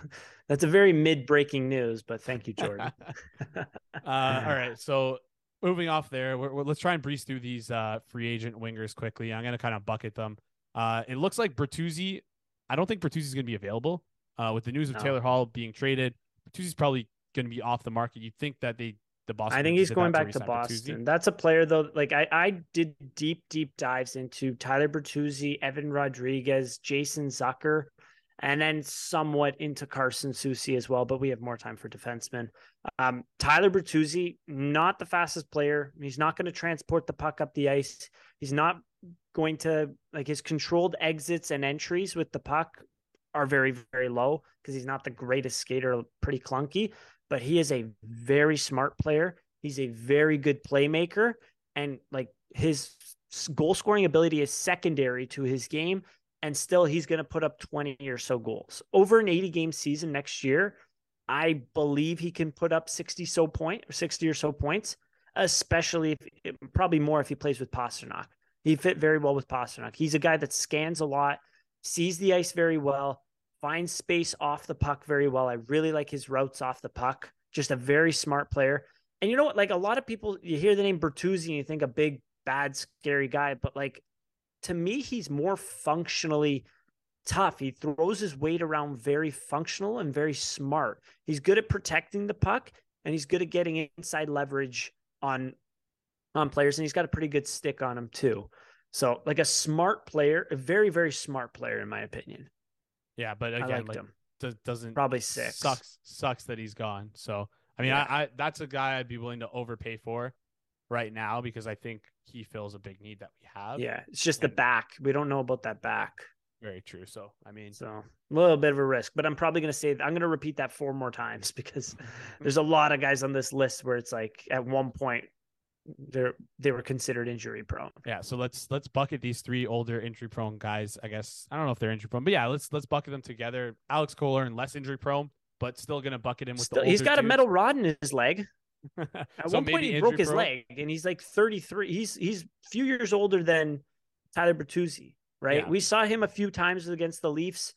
that's a very mid breaking news, but thank you, Jordan. *laughs* *laughs* uh, all right. So moving off there, we're, we're- let's try and breeze through these uh, free agent wingers quickly. I'm going to kind of bucket them. Uh, it looks like Bertuzzi. I don't think Bertuzzi is going to be available. Uh, with the news of No. Taylor Hall being traded, Bertuzzi's probably going to be off the market. You'd think that they the Boston. I think he's going back to Bertuzzi. Boston. That's a player though. Like I, I did deep, deep dives into Tyler Bertuzzi, Evan Rodrigues, Jason Zucker, and then somewhat into Carson Soucy as well. But we have more time for defensemen. Um, Tyler Bertuzzi, not the fastest player. He's not going to transport the puck up the ice. He's not going to like his controlled exits and entries with the puck are very, very low because he's not the greatest skater, pretty clunky but he is a very smart player. He's a very good playmaker, and like his goal scoring ability is secondary to his game. And still, he's going to put up 20 or so goals over an 80 game season next year. I believe he can put up 60 so point or 60 or so points, especially if probably more if he plays with Pastrnak. He fit very well with Pastrnak. He's a guy that scans a lot, sees the ice very well, finds space off the puck very well. I really like his routes off the puck. Just a very smart player. And you know what? Like a lot of people, you hear the name Bertuzzi and you think a big, bad, scary guy, but like to me, he's more functionally tough. He throws his weight around very functional and very smart. He's good at protecting the puck and he's good at getting inside leverage on on players and he's got a pretty good stick on him too. So like a smart player, a very very smart player in my opinion. Yeah, but again, like him. does, doesn't Probably six. Sucks sucks that he's gone. So I mean, Yeah. I, I that's a guy I'd be willing to overpay for right now because I think he fills a big need that we have. Yeah, it's just the back. We don't know about that back. very true. So I mean, So a little bit of a risk, but I'm probably going to say I'm going to repeat that four more times *laughs* because *laughs* there's a lot of guys on this list where it's like at one point they're they were considered injury prone. Yeah, so let's let's bucket these three older injury prone guys. I guess I don't know if they're injury prone, but yeah, let's let's bucket them together. Alex Killorn less injury prone, but still gonna bucket him with Still, the. he's got a metal rod in his leg. *laughs* At So one point, he broke his leg, and he's like 33. He's he's a few years older than Tyler Bertuzzi, right? Yeah. We saw him a few times against the Leafs.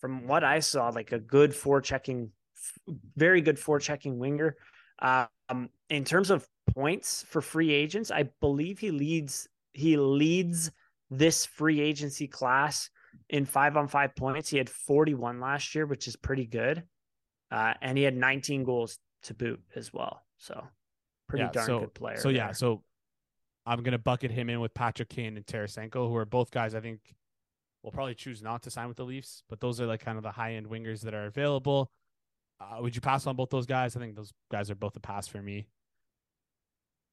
From what I saw, like a good forechecking, very good forechecking winger. Um, in terms of points for free agents, I believe he leads he leads this free agency class in five on five points. He had 41 last year, which is pretty good. Uh, and he had 19 goals to boot as well. So pretty Yeah, darn so- good player. So yeah, so I'm gonna bucket him in with Patrick Kane and Tarasenko, who are both guys I think will probably choose not to sign with the Leafs, but those are like kind of the high end wingers that are available. Uh, would you pass on both those guys? I think those guys are both a pass for me.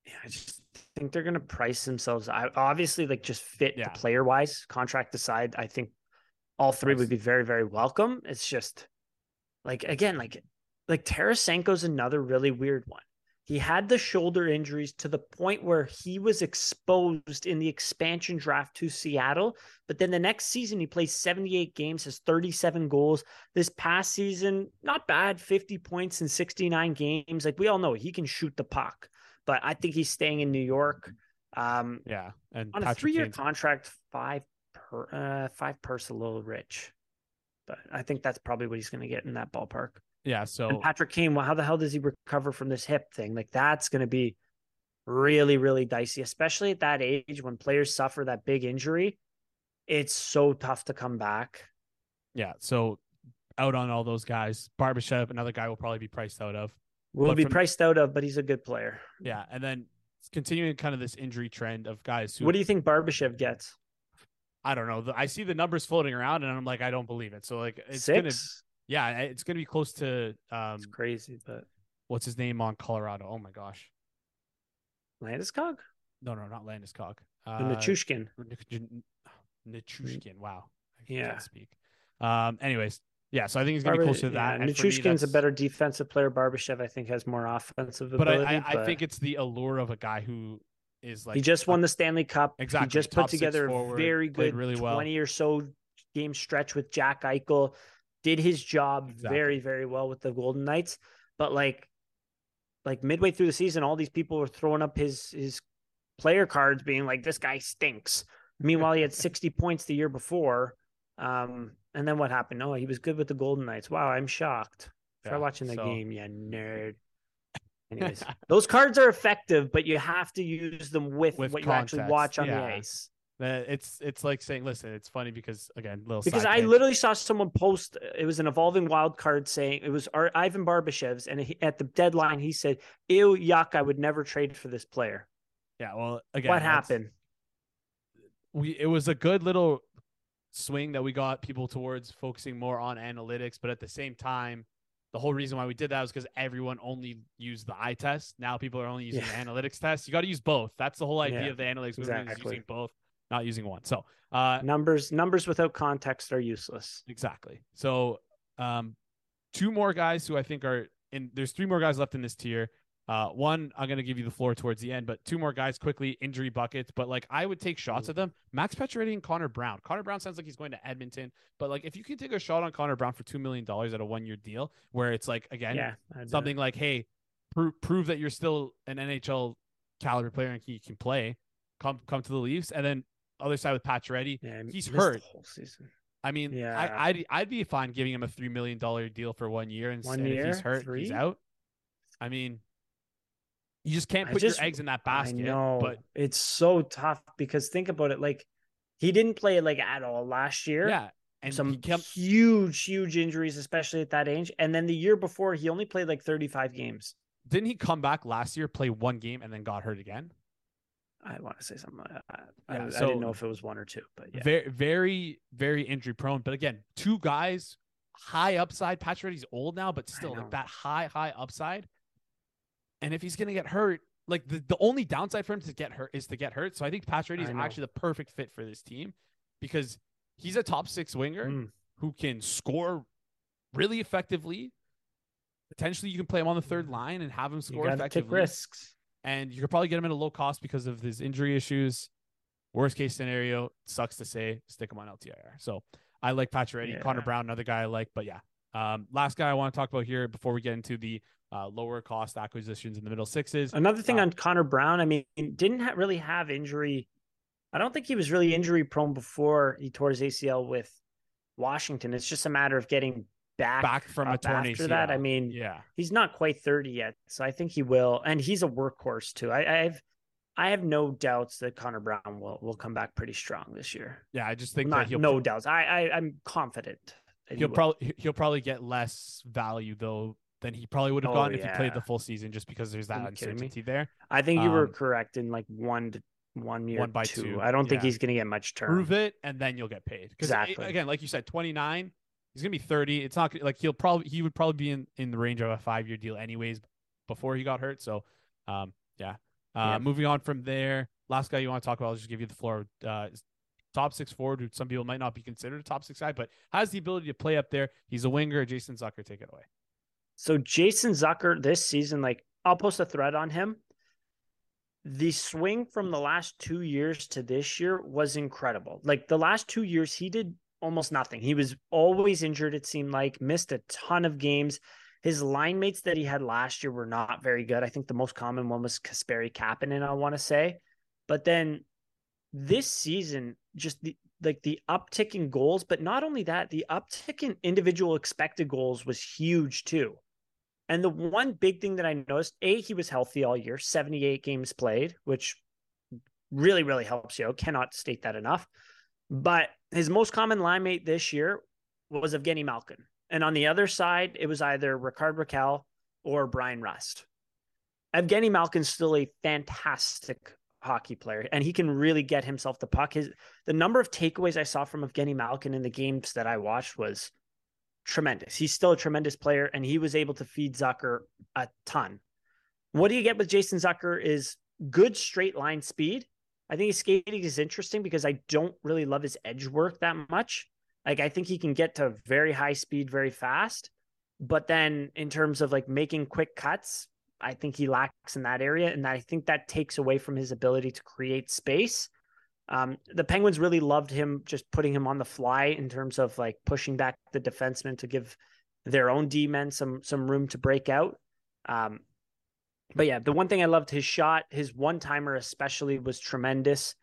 Yeah, I just think they're gonna price themselves. I obviously like just fit Yeah. the player wise, contract aside. I think all three would be very, very welcome. It's just like again, like like Tarasenko's another really weird one. He had the shoulder injuries to the point where he was exposed in the expansion draft to Seattle. But then the next season, he plays 78 games, has 37 goals. This past season, not bad, 50 points in 69 games. Like we all know, he can shoot the puck. But I think he's staying in New York. Um, Yeah, and on a three-year Kane's- contract, five per uh, five purse a little rich, but I think that's probably what he's going to get in that ballpark. Yeah. So And Patrick Kane, well, how the hell does he recover from this hip thing? Like that's going to be really, really dicey, especially at that age when players suffer that big injury. It's so tough to come back. yeah, so out on all those guys. Barbashev, another guy will probably be priced out of. Will But be from- priced out of, but he's a good player. Yeah, and then continuing kind of this injury trend of guys who What do you think Barbashev gets? I don't know. I see the numbers floating around, and I'm like, I don't believe it. So like, it's 6 gonna, yeah, it's gonna be close to um, It's crazy, but what's his name on Colorado? Oh my gosh, Landeskog, no, no, not Landeskog. Uh, Nichushkin. Nichushkin. Wow, I Yeah. can't speak. Um. Anyways, yeah. So I think he's gonna be Barba- closer to that. yeah, and for Nichushkin's a better defensive player. Barbashev, I think, has more offensive But ability. I, I, I think it's the allure of a guy who is like he just won the Stanley Cup. Exactly, He just put together forward, a very good really well. 20 or so game stretch with Jack Eichel. Did his job Exactly. very, very well with the Golden Knights. But like like midway through the season, all these people were throwing up his his player cards being like, this guy stinks. Meanwhile, he had *laughs* 60 points the year before. Um, and then what happened? Oh, he was good with the Golden Knights. Wow, I'm shocked. Try watching the so- game, you nerd. Anyways, *laughs* those cards are effective, but you have to use them with, With what you actually watch on the ice. It's it's like saying, listen, it's funny because again, little Because I literally saw someone post it was an evolving wild card saying it was Ar- Ivan Barbashev's, and he, at the deadline he said, "Ew, yuck! I would never trade for this player." yeah. Well, again, what happened? we it was a good little swing that we got people towards focusing more on analytics, but at the same time, the whole reason why we did that was because everyone only used the eye test. Now people are only using Yeah. the analytics test. You got to use both. That's the whole idea Yeah, of the analytics movement is exactly. using both, not using one. So, uh, Numbers numbers without context are useless. exactly. So, um, two more guys who I think are in. There's three more guys left in this tier. Uh, one, I'm gonna give you the floor towards the end, but two more guys quickly, injury buckets. But like, I would take shots at them. Max Pacioretty and Connor Brown. Connor Brown sounds like he's going to Edmonton, but like, if you can take a shot on Connor Brown for two million dollars at a one year deal, where it's like again yeah, I'd do it. something like, hey, pro- prove that you're still an NHL caliber player and you can play. Come come to the Leafs, and then other side with Pacioretty. Yeah, he's hurt. whole season. I mean, Yeah. I, I'd I'd be fine giving him a three million dollar deal for one year, and, One and if he's hurt, Three? he's out. I mean, you just can't put just- your eggs in that basket. I know, but it's so tough because think about it. Like he didn't play like at all last year. yeah, and some kept huge, huge injuries, especially at that age. And then the year before, he only played like 35 games. didn't he come back last year, play one game, and then got hurt again? I want to say something like that. I, Yeah, I so- didn't know if it was one or two, but yeah. Very, very, very injury prone. But again, two guys, high upside. Patrick, Pacioretty's old now, but still like that high, high upside. And if he's gonna get hurt, like the, the only downside for him to get hurt is to get hurt. So I think Pacioretty is actually the perfect fit for this team because he's a top six winger Mm. who can score really effectively. Potentially, you can play him on the third line and have him score to take risks. And you could probably get him at a low cost because of his injury issues. Worst case scenario, sucks to say, stick him on LTIR. So I like Pacioretty, Yeah. Connor Brown, another guy I like, but yeah. Um, last guy I want to talk about here before we get into the uh, lower cost acquisitions in the middle sixes. Another thing Uh, on Connor Brown, I mean, didn't ha- really have injury. I don't think he was really injury prone before he tore his ACL with Washington. It's just a matter of getting back, Back from a up torn after that. I mean, Yeah, he's not quite 30 yet, so I think he will. And he's a workhorse too. I, I've I have no doubts that Connor Brown will will come back pretty strong this year. yeah. I just think Not that he'll no doubts. I, I I'm confident. he he'll will. probably he'll probably get less value though than he probably would have Oh, gotten if he played the full season, just because there's that Are you kidding me? uncertainty there. I think you were um, correct in like one to one year One by two. two, I don't think he's going to get much term. Prove it, and then you'll get paid. Because Exactly. again, like you said, 29. He's gonna be 30. It's not like he'll probably he would probably be in in the range of a five year deal anyways before he got hurt. So, um, yeah. Uh, Yeah. moving on from there, last guy you want to talk about? I'll just give you the floor. Uh, top six forward, who some people might not be considered a top six guy, but has the ability to play up there. He's a winger. Jason Zucker, take it away. So Jason Zucker this season, like I'll post a thread on him. The swing from the last two years to this year was incredible. Like the last two years, he did almost nothing. He was always injured, it seemed like, missed a ton of games. His line mates that he had last year were not very good. I think the most common one was Kasperi Kapanen, I want to say. But then this season, just the like the uptick in goals, but not only that, the uptick in individual expected goals was huge too. And the one big thing that I noticed, A, he was healthy all year, 78 games played, which really, really helps you. Cannot state that enough. But his most common line mate this year was Evgeny Malkin. And on the other side, it was either Rickard Rakell or Bryan Rust. Evgeny Malkin's still a fantastic hockey player, and he can really get himself the puck. His the number of takeaways I saw from Evgeny Malkin in the games that I watched was tremendous. He's still a tremendous player, and he was able to feed Zucker a ton. What do you get with Jason Zucker is good straight line speed. I think his skating is interesting because I don't really love his edge work that much. Like I think he can get to very high speed very fast, but then in terms of like making quick cuts, I think he lacks in that area, and I think that takes away from his ability to create space. Um, the Penguins really loved him just putting him on the fly in terms of like pushing back the defensemen to give their own D men some some room to break out. Um, but yeah, the one thing I loved his shot, his one timer especially was tremendous.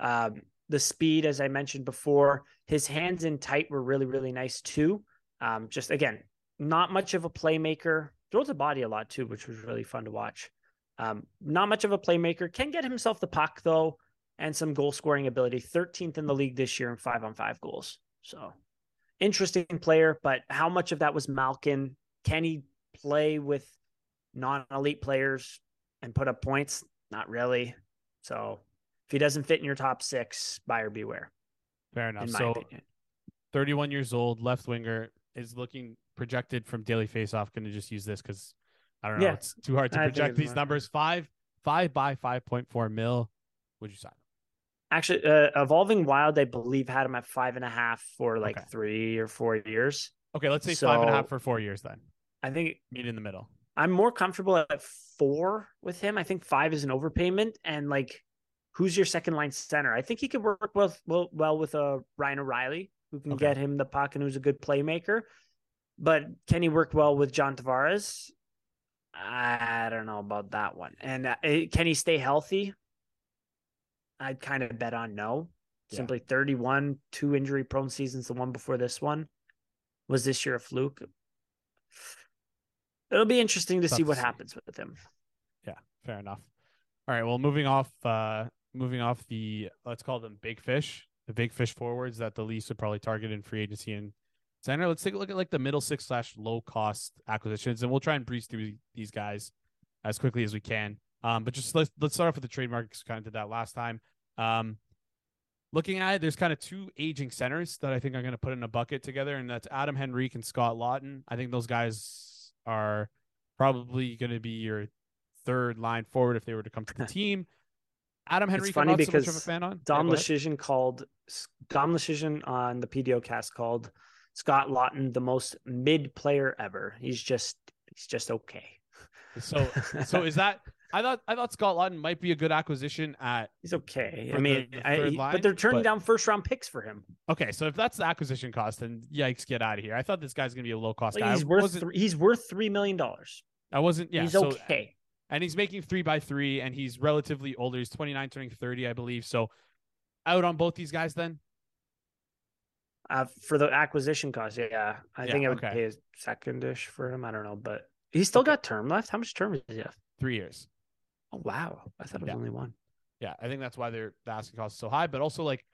Um, the speed, as I mentioned before, his hands in tight were really really nice too. Um, just again, not much of a playmaker. Throws the body a lot too, which was really fun to watch. Um, not much of a playmaker. Can get himself the puck though, and some goal scoring ability. 13th in the league this year in five on five goals. So interesting player, but how much of that was Malkin? Can he play with non elite players and put up points? Not really. So if he doesn't fit in your top six, buyer beware, Fair enough. So opinion. 31 years old, left winger is looking projected from Daily Faceoff. Going to just use this because I don't know. Yeah. It's too hard to project these numbers. Five, five by 5.4 mil. Would you sign? Actually, uh, Evolving Wild, I believe, had him at five and a half for like Okay. three or four years. Okay, let's say five and a half for four years then. I think Meet in the middle. I'm more comfortable at four with him. I think five is an overpayment. And like, who's your second line center? I think he could work well well, well with a Ryan O'Reilly, who can Okay. get him the puck and who's a good playmaker. But can he work well with John Tavares? I don't know about that one. And uh, eh, can he stay healthy? I'd kind of bet on no. Yeah. Simply 31, two injury prone seasons, the one before this one. Was this year a fluke? It'll be interesting to Tough see to what see. happens with him. Yeah, fair enough. All right. Well, moving off, uh, moving off the let's call them big fish, the big fish forwards that the Leafs would probably target in free agency and center. Let's take a look at like the middle six slash low cost acquisitions, and we'll try and breeze through these guys as quickly as we can. Um, but just let's let's start off with the trademark. Kind of did that last time. Um, looking at it, there's kind of two aging centers that I think I'm going to put in a bucket together, and that's Adam Henrique and Scott Laughton. I think those guys are probably going to be your third line forward if they were to come to the *laughs* team. Adam funny so much of a because fan on. Dom go called Dom Luszczyszyn on the PDO cast called Scott Laughton the most mid player ever. He's just he's just okay. So, so is that? *laughs* I thought I thought Scott Laughton might be a good acquisition at He's okay. I mean, the I, third he- line, but they're turning but- down first round picks for him. Okay, so if that's the acquisition cost, then yikes, get out of here. I thought this guy's gonna be a low cost Like, guy. he's worth three, he's worth three million dollars. I wasn't yeah, he's so okay. and he's making three by three, and he's relatively older. He's 29, turning 30, I believe. So out on both these guys then? Uh, for the acquisition cost, yeah, I Yeah, think I would okay. pay a secondish for him. I don't know, but he's still Okay. got term left. How much term is he have? Three years. Oh wow, I thought it was Yeah. only one. Yeah, I think that's why they're the asking cost is so high. But also, like,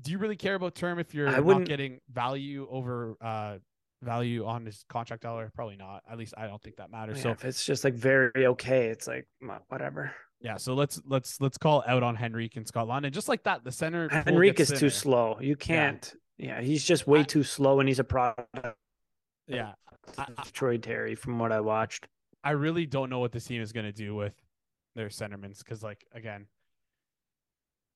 do you really care about term if you're not getting value over uh value on his contract dollar? Probably not. At least I don't think that matters. Yeah, So if it's just like very okay, it's like whatever. yeah, so let's let's let's call out on Henrique and Scott Lund. And just like that, the center Henrique is too slow. You can't. Yeah, he's just way I- too slow, and he's a product Yeah. I- Troy Terry, from what I watched. I really don't know what this team is going to do with their centermans because, like, again,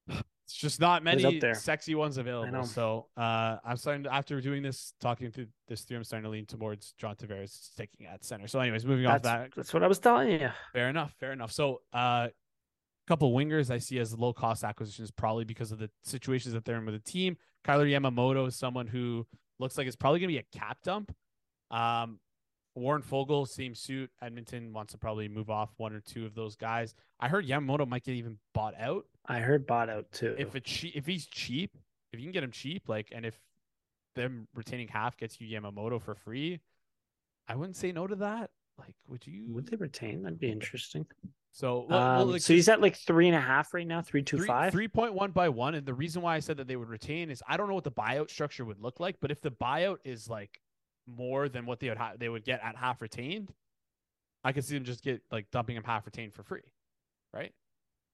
it's just not many sexy ones available. So, uh, I'm starting to, after doing this, talking through this through, I'm starting to lean towards John Tavares taking at center. So, anyways, moving That's, that, that's what I was telling you. fair enough, fair enough. So, uh, couple wingers I see as low cost acquisitions, probably because of the situations that they're in with the team. Kailer Yamamoto is someone who looks like it's probably going to be a cap dump. Um, Warren Foegele, same suit. Edmonton wants to probably move off one or two of those guys. I heard Yamamoto might get even bought out I heard bought out too. if it's che- if he's cheap. If you can get him cheap, like, and if them retaining half gets you Yamamoto for free, I wouldn't say no to that. Like, would you? Would they retain? That'd be interesting. So, well, well, Um, like, so he's at like three and a half right now, three two three, five. 3.1 by one. And the reason why I said that they would retain is I don't know what the buyout structure would look like, but if the buyout is like more than what they would ha- they would get at half retained, I could see them just get like dumping him half retained for free, right?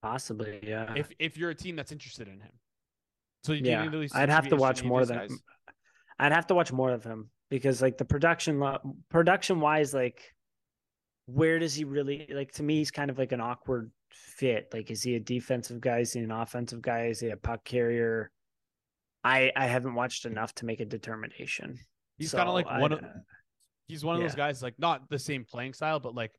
Possibly, yeah. If if you're a team that's interested in him, so you yeah, need at least I'd have to watch more than guys? I'd have to watch more of him because like the production production wise, like where does he really like to me he's kind of like an awkward fit. Like is he a defensive guy? Is he an offensive guy? Is he a puck carrier? I I haven't watched enough to make a determination. He's kind of So like I- one of uh, he's one of those guys like not the same playing style, but like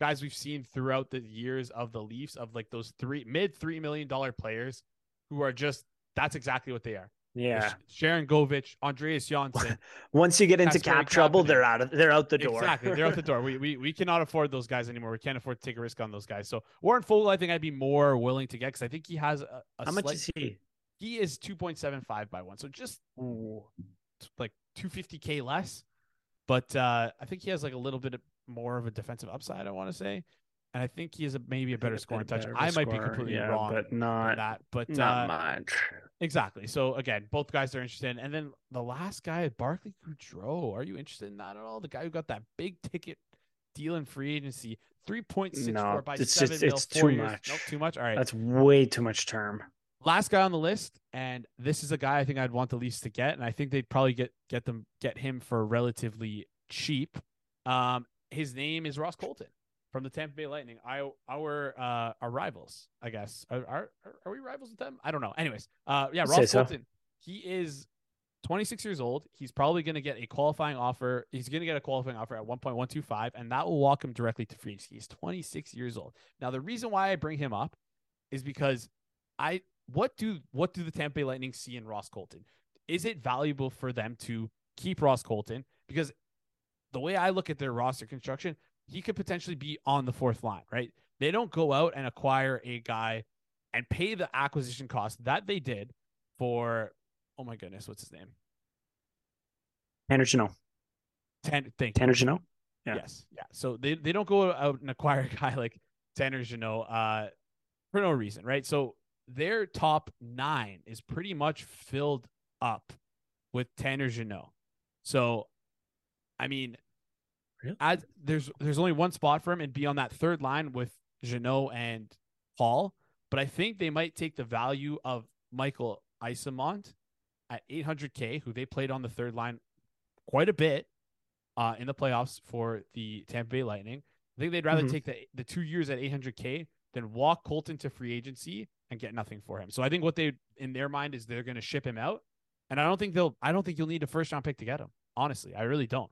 guys we've seen throughout the years of the Leafs of like those three mid three million dollar players who are just that's exactly what they are. yeah. Sharon Govich, Andreas Johnsson. *laughs* Once you get into cap trouble, they're out of they're out the door. exactly. They're out the door. We, we we cannot afford those guys anymore. We can't afford to take a risk on those guys. So Warren Foegele, I think I'd be more willing to get because I think he has a, a How much is he? he is 2.75 by one. So just Ooh. Like 250k less. But uh, I think he has like a little bit of- more of a defensive upside, I want to say. And I think he is a, maybe a better scoring touch. better of a I might be completely yeah, wrong but not that. But not uh, much. exactly. So again, both guys are interested. in- And then the last guy, Barclay Goodrow. Are you interested in that at all? The guy who got that big ticket deal in free agency, 3.64 No, by it's seven just- mil, it's four too years. much. Nope, too much. All right. That's way too much term. Last guy on the list, and this is a guy I think I'd want the Leafs to get, and I think they'd probably get get them get him for relatively cheap. Um, his name is Ross Colton from the Tampa Bay Lightning. I our uh our rivals, I guess. Are are, are we rivals with them? I don't know. Anyways, uh, yeah, Ross so. Colton. He is 26 years old. He's probably going to get a qualifying offer. He's going to get a qualifying offer at 1.125, and that will walk him directly to free agency. He's 26 years old. Now, the reason why I bring him up is because I what do what do the Tampa Bay Lightning see in Ross Colton? Is it valuable for them to keep Ross Colton? Because the way I look at their roster construction, he could potentially be on the fourth line, right? They don't go out and acquire a guy and pay the acquisition cost that they did for oh my goodness, what's his name? Tanner Jeannot. Tan thank you. Tanner Jeannot. Yeah. Yes. Yeah. So they, they don't go out and acquire a guy like Tanner Jeannot uh, for no reason, right? So their top nine is pretty much filled up with Tanner Jeannot. So, I mean, Really? as there's there's only one spot for him and be on that third line with Jeannot and Paul, but I think they might take the value of Michael Eyssimont at 800k, who they played on the third line quite a bit uh, in the playoffs for the Tampa Bay Lightning. I think they'd rather Mhm. take the the two years at 800k than walk Colton to free agency and get nothing for him. So I think what they in their mind is they're going to ship him out, and I don't think they'll. I don't think you'll need a first round pick to get him. Honestly, I really don't.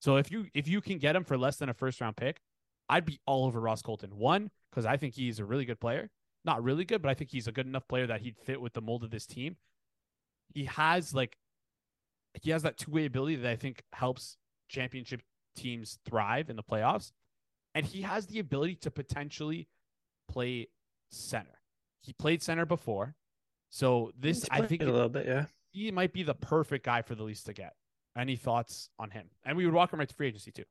So if you if you can get him for less than a first round pick, I'd be all over Ross Colton. One because I think he's a really good player. Not really good, but I think he's a good enough player that he'd fit with the mold of this team. He has like he has that two way ability that I think helps championship teams thrive in the playoffs. And he has the ability to potentially play center. He played center before. So this I think a little bit, yeah. he might be the perfect guy for the Leafs to get. Any thoughts on him? And we would walk him right to free agency too.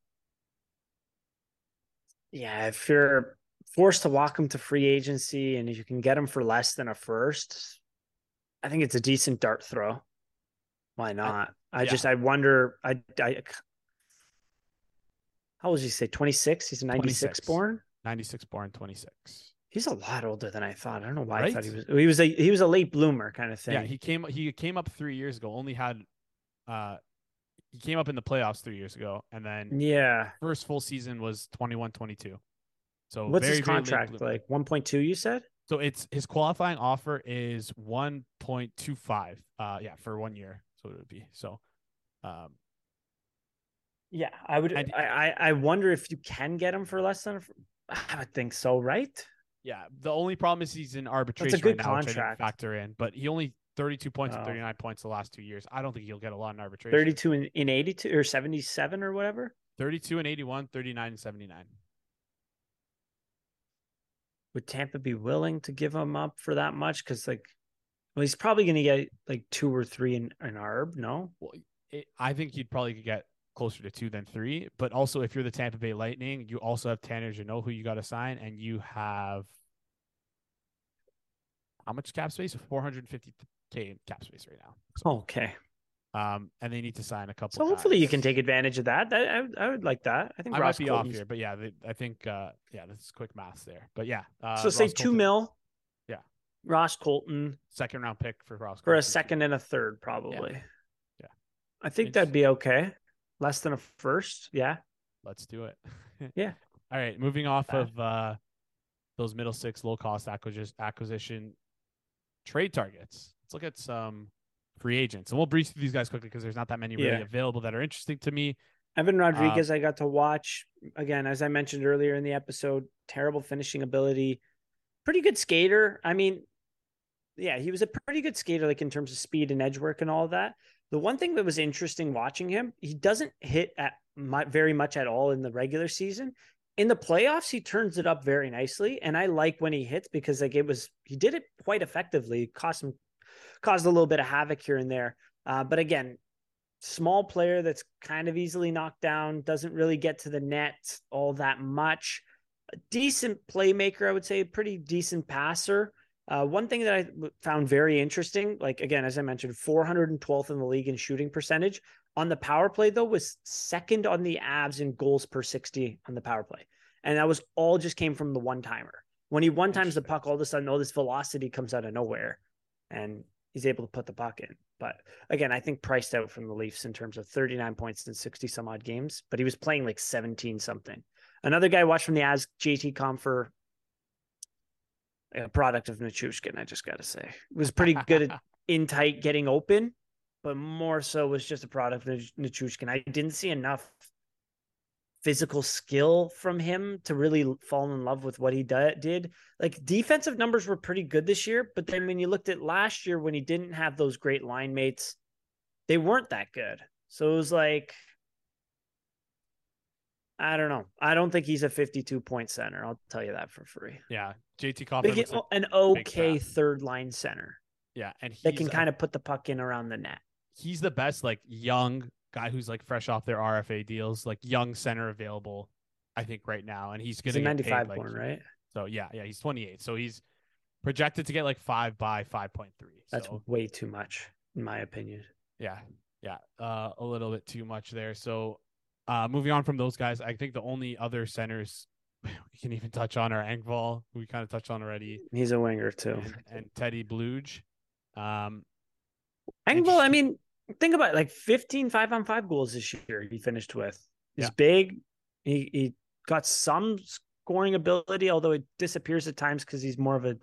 Yeah, if you're forced to walk him to free agency and if you can get him for less than a first, I think it's a decent dart throw. Why not? I, yeah. just I wonder I I how old did you say? 26? He's a 96 26. born? 96 born, 26. He's a lot older than I thought. I don't know why I thought he was he was a he was a late bloomer kind of thing. Yeah, he came he came up three years ago, only had uh he came up in the playoffs three years ago, and then yeah. first full season was 21 22. So What's very, his contract like? 1.2 you said? So it's his qualifying offer is 1.25. Uh yeah, for one year. So it would be. So um Yeah, I would. I, I I wonder if you can get him for less than. a- I would think so, right? Yeah, the only problem is he's in arbitration good right now, which I didn't contract. factor in, but he only 32 points and Oh. 39 points the last two years. I don't think he'll get a lot in arbitration. Thirty-two in, in eighty-two or seventy-seven or whatever. 32 and 81, 39 and 79. Would Tampa be willing to give him up for that much? Because like, well, he's probably going to get like two or three in an arb. No, Well, it, I think you'd probably get closer to two than three. But also, if you're the Tampa Bay Lightning, you also have Tanner Jeannot, who you got to sign, and you have how much cap space? 450k cap space right now. So, okay. um, and they need to sign a couple. So hopefully you can take advantage of that. I, would- I would like that. I think I Ross might be off here, but yeah, they, I think uh, yeah, that's quick math there. But yeah, uh, So say Ross two Colton, mil. Yeah. Ross Colton second round pick for Ross for a second and a third, probably. Yeah. I think that'd be okay. Less than a first. Yeah. Let's do it. *laughs* Yeah. All right, moving off Bad. of uh, those middle six low cost acquisition acquisition trade targets. Let's look at some free agents, and we'll breeze through these guys quickly because there's not that many really Yeah. available that are interesting to me. Evan Rodrigues, I got to watch again, as I mentioned earlier in the episode. Terrible finishing ability, pretty good skater. I mean, yeah, he was a pretty good skater, like in terms of speed and edge work and all of that. The one thing that was interesting watching him, he doesn't hit at mu very much at all in the regular season. In the playoffs, he turns it up very nicely, and I like when he hits because like it was he did it quite effectively. Cost him caused a little bit of havoc here and there. Uh, but again, small player that's kind of easily knocked down, doesn't really get to the net all that much. A decent playmaker, I would say, pretty decent passer. Uh, one thing that I found very interesting, like again, as I mentioned, 412th in the league in shooting percentage on the power play, though, was second on the Avs in goals per 60 on the power play. And that was all just came from the one timer. When he one times the puck, all of a sudden, all this velocity comes out of nowhere and he's able to put the puck in. But again, I think priced out from the Leafs in terms of 39 points in 60 some odd games, but he was playing like 17 something. Another guy I watched from the As JT Compher, a product of Nichushkin, I just got to say, was pretty good at *laughs* in tight getting open, but more so was just a product of Nichushkin. I didn't see enough physical skill from him to really fall in love with what he did. Like defensive numbers were pretty good this year, but then when you looked at last year when he didn't have those great line mates, they weren't that good. So it was like I don't know. I don't think he's a 52 point center. I'll tell you that for free. Yeah, JT. Big, like- an okay third line center yeah, and he can kind of put the puck in around the net. he's the best like young guy who's like fresh off their RFA deals, like young center available. I think right now, and he's gonna a get paid, 95 like, right? So yeah, yeah, he's 28. So he's projected to get like five by 5.3. That's so way too much, in my opinion. yeah, yeah, uh, a little bit too much there. So uh, moving on from those guys, I think the only other centers *laughs* we can even touch on are Engvall, who we kind of touched on already, He's a winger too. and, and Teddy Blueger. Um, Engvall, I mean, think about it, like 15 five on five goals this year he finished with. He's Yeah. big. He he got some scoring ability, although it disappears at times because he's more of a,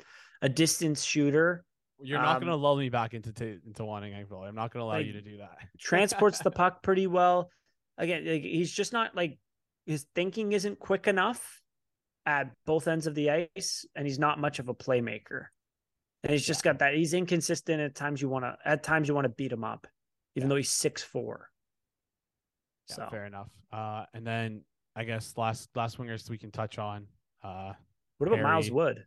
a distance shooter. you're not Um, gonna lull me back into t- into wanting Engvall. I'm not gonna allow Like, you to do that. Transports the puck pretty well. Again, like, he's just not like his thinking isn't quick enough. at both ends of the ice, and he's not much of a playmaker. And he's just got that. He's inconsistent at times. You want to at times you want to beat him up, even Yeah. though he's six four. Yeah, So fair enough. Uh, and then I guess last last wingers we can touch on. Uh, what about Miles Wood?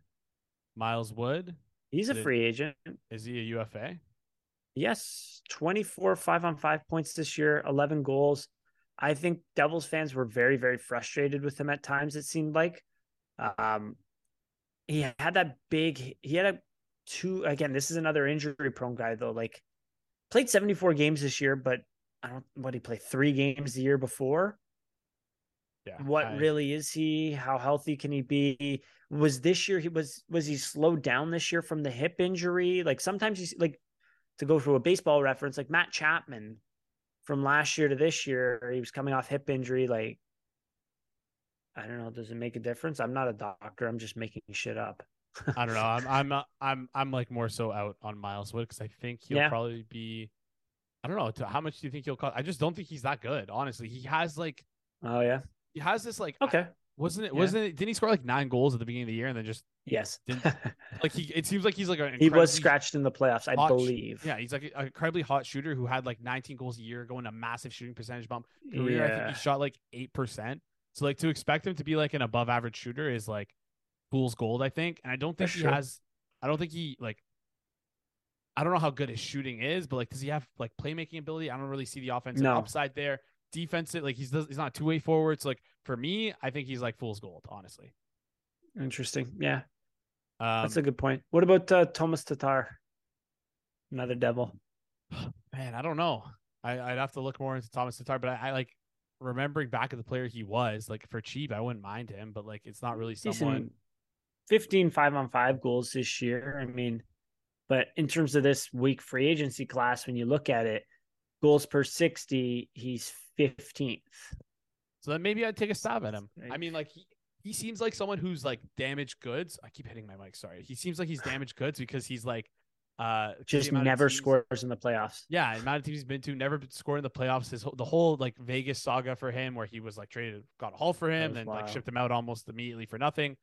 Miles Wood He's a Did- free agent. is he a UFA? Yes, 24 five on five points this year, 11 goals. I think Devils fans were very, very frustrated with him at times, it seemed like. Um, he had that big, he had a two, again, this is another injury prone guy, though. Like, played 74 games this year, but I don't, what he played three games the year before. Yeah. What I- really is he? How healthy can he be? Was this year he was was he slowed down this year from the hip injury? Like sometimes he's like to go through a baseball reference, like Matt Chapman from last year to this year, he was coming off hip injury. Like I don't know, does it make a difference? I'm not a doctor. I'm just making shit up. I don't know. *laughs* I'm I'm not, I'm I'm like more so out on Miles Wood because I think he'll Yeah. probably be. I don't know. To, how much do you think he'll cost? I just don't think he's that good. Honestly, he has like Oh yeah. he has this like I- Okay. Wasn't it Yeah. wasn't it? Didn't he score like nine goals at the beginning of the year and then just Yes. *laughs* Like he? It seems like he's like an he was scratched in the playoffs, I sh- believe. Yeah, he's like an incredibly hot shooter who had like 19 goals a year, going a massive shooting percentage bump. Career, I think he shot like eight percent. So like to expect him to be like an above average shooter is like fool's gold, I think. And I don't think For he sure. has. I don't think he like. I don't know how good his shooting is, but like, does he have like playmaking ability? I don't really see the offensive No. upside there. Defensive, like he's he's not two way forward. So like for me, I think he's like fool's gold, honestly. Interesting. Yeah. Um, That's a good point. What about uh, Thomas Tatar? Another devil. *sighs* Man, I don't know. I, I'd have to look more into Thomas Tatar, but I, I like remembering back at the player he was. Like for cheap, I wouldn't mind him, but like it's not really someone. Decent 15 five on five goals this year. I mean, but in terms of this week free agency class, when you look at it, goals per 60, he's 15th. So then maybe I'd take a stab at him. I mean, like he, he seems like someone who's like damaged goods. I keep hitting my mic. Sorry. He seems like he's *sighs* damaged goods because he's like, uh Just never teams- scores in the playoffs. Yeah, the amount of teams he's been to, never been scored in the playoffs. His whole, the whole like Vegas saga for him, where he was like traded, got a haul for him, was then like shipped him out almost immediately for nothing.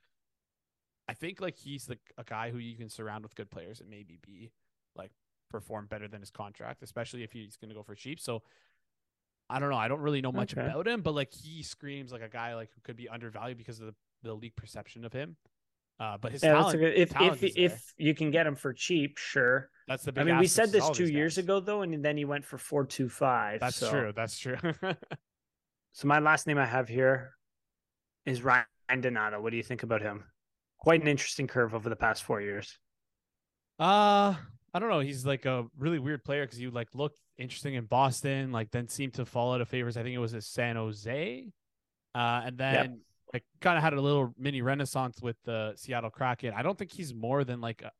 I think like he's the a guy who you can surround with good players and maybe be like perform better than his contract, especially if he's going to go for cheap. So I don't know. I don't really know much Okay. about him, but like he screams like a guy like who could be undervalued because of the, the league perception of him. Uh, but his Yeah, talent, good, if talent if if you can get him for cheap, sure. that's the big I mean, we said this two years guys. ago though, and then he went for four two five. That's so. true. That's true. *laughs* So my last name I have here is Ryan Donato. What do you think about him? Quite an interesting curve over the past four years. Uh, I don't know. He's like a really weird player because he like looked interesting in Boston, like then seemed to fall out of favors. I think it was at San Jose, uh, and then like kind of had a little mini renaissance with the Seattle Kraken. I don't think he's more than like, a,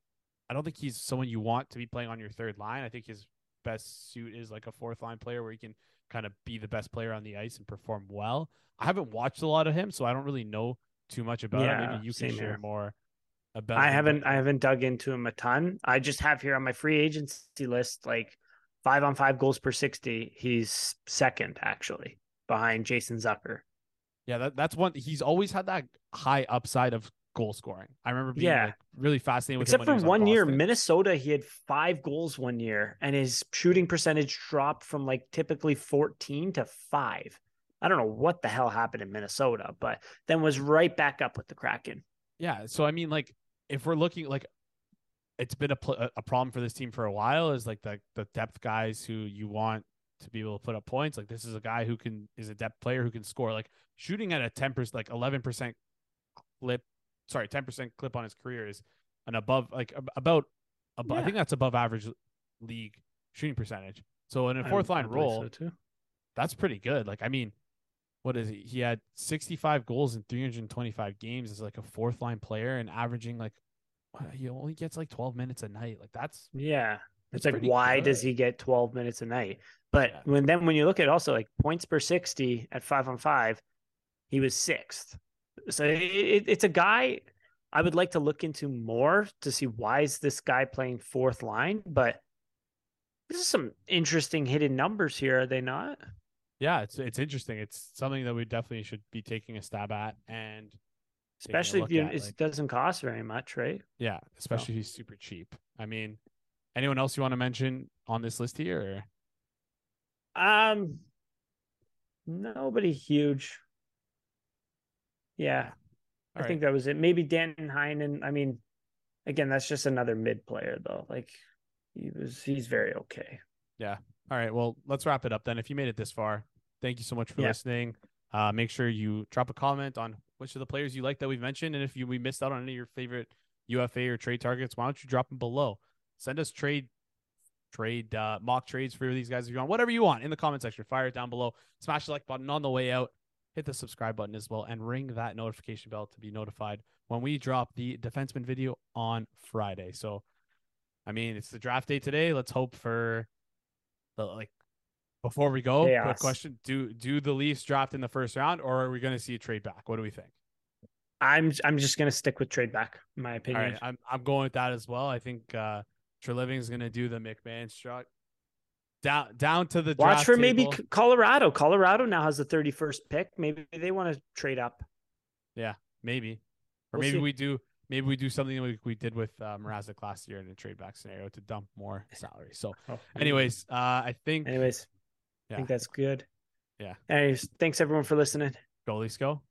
I don't think he's someone you want to be playing on your third line. I think his best suit is like a fourth line player where he can kind of be the best player on the ice and perform well. I haven't watched a lot of him, so I don't really know too much about him. Maybe you can share here. more about. I him, haven't I haven't dug into him a ton. I just have here on my free agency list like five on five goals per sixty. He's second actually behind Jason Zucker. Yeah, that, that's one. He's always had that high upside of goal scoring. I remember being Yeah. like, really fascinated with Except him for when he was on one year, Minnesota, he had five goals one year, and his shooting percentage dropped from like typically 14 to five. I don't know what the hell happened in Minnesota, but then was right back up with the Kraken. Yeah, so I mean, like, if we're looking like, it's been a pl- a- problem for this team for a while. Is like the the depth guys who you want to be able to put up points. Like this is a guy who can is a depth player who can score. Like shooting at a ten percent, like eleven percent clip. Sorry, ten percent clip on his career is an above like about. Above, I think that's above average league shooting percentage. So in a fourth line role, so, that's pretty good. Like, I mean, what is he? He had 65 goals in 325 games as like a fourth line player and averaging like he only gets like 12 minutes a night. Like that's Yeah. It's like, pretty why does he get 12 minutes a night? But Yeah. when then when you look at also like points per 60 at five on five, he was sixth. So it, it, it's a guy I would like to look into more to see why is this guy playing fourth line. But this is some interesting hidden numbers here, are they not? yeah, it's it's interesting. It's something that we definitely should be taking a stab at. And especially if you at, it like- doesn't cost very much, right? Yeah, especially if he's super cheap. I mean, anyone else you want to mention on this list here? Or? Um, nobody huge. Yeah, I All think that was it. Maybe Danton Heinen. I mean, again, that's just another mid player though. Like he was, he's very okay. Yeah. All right. Well, let's wrap it up then. If you made it this far, thank you so much for Yeah. listening. Uh, make sure you drop a comment on which of the players you like that we've mentioned, and if you we missed out on any of your favorite UFA or trade targets, why don't you drop them below? Send us trade trade uh, mock trades for these guys if you want, whatever you want in the comment section. Fire it down below. Smash the like button on the way out. Hit the subscribe button as well, and ring that notification bell to be notified when we drop the defenseman video on Friday. So, I mean, it's the draft day today. Let's hope for the like before we go, quick question: Do do the Leafs draft in the first round, or are we going to see a trade back? What do we think? I'm I'm just gonna stick with trade back. My opinion. right, I'm I'm going with that as well. I think uh Treliving is going to do the McMahon struck down down to the Watch draft for maybe table. C- Colorado. Colorado now has the 31st pick. Maybe they want to trade up. Yeah, maybe, or We'll maybe see. we do maybe we do something like we did with uh, Mrazek last year in a trade back scenario to dump more salary. So, Oh, anyways, uh, I think anyways, I Yeah. think that's good. Yeah. Anyways, thanks everyone for listening. goalies go.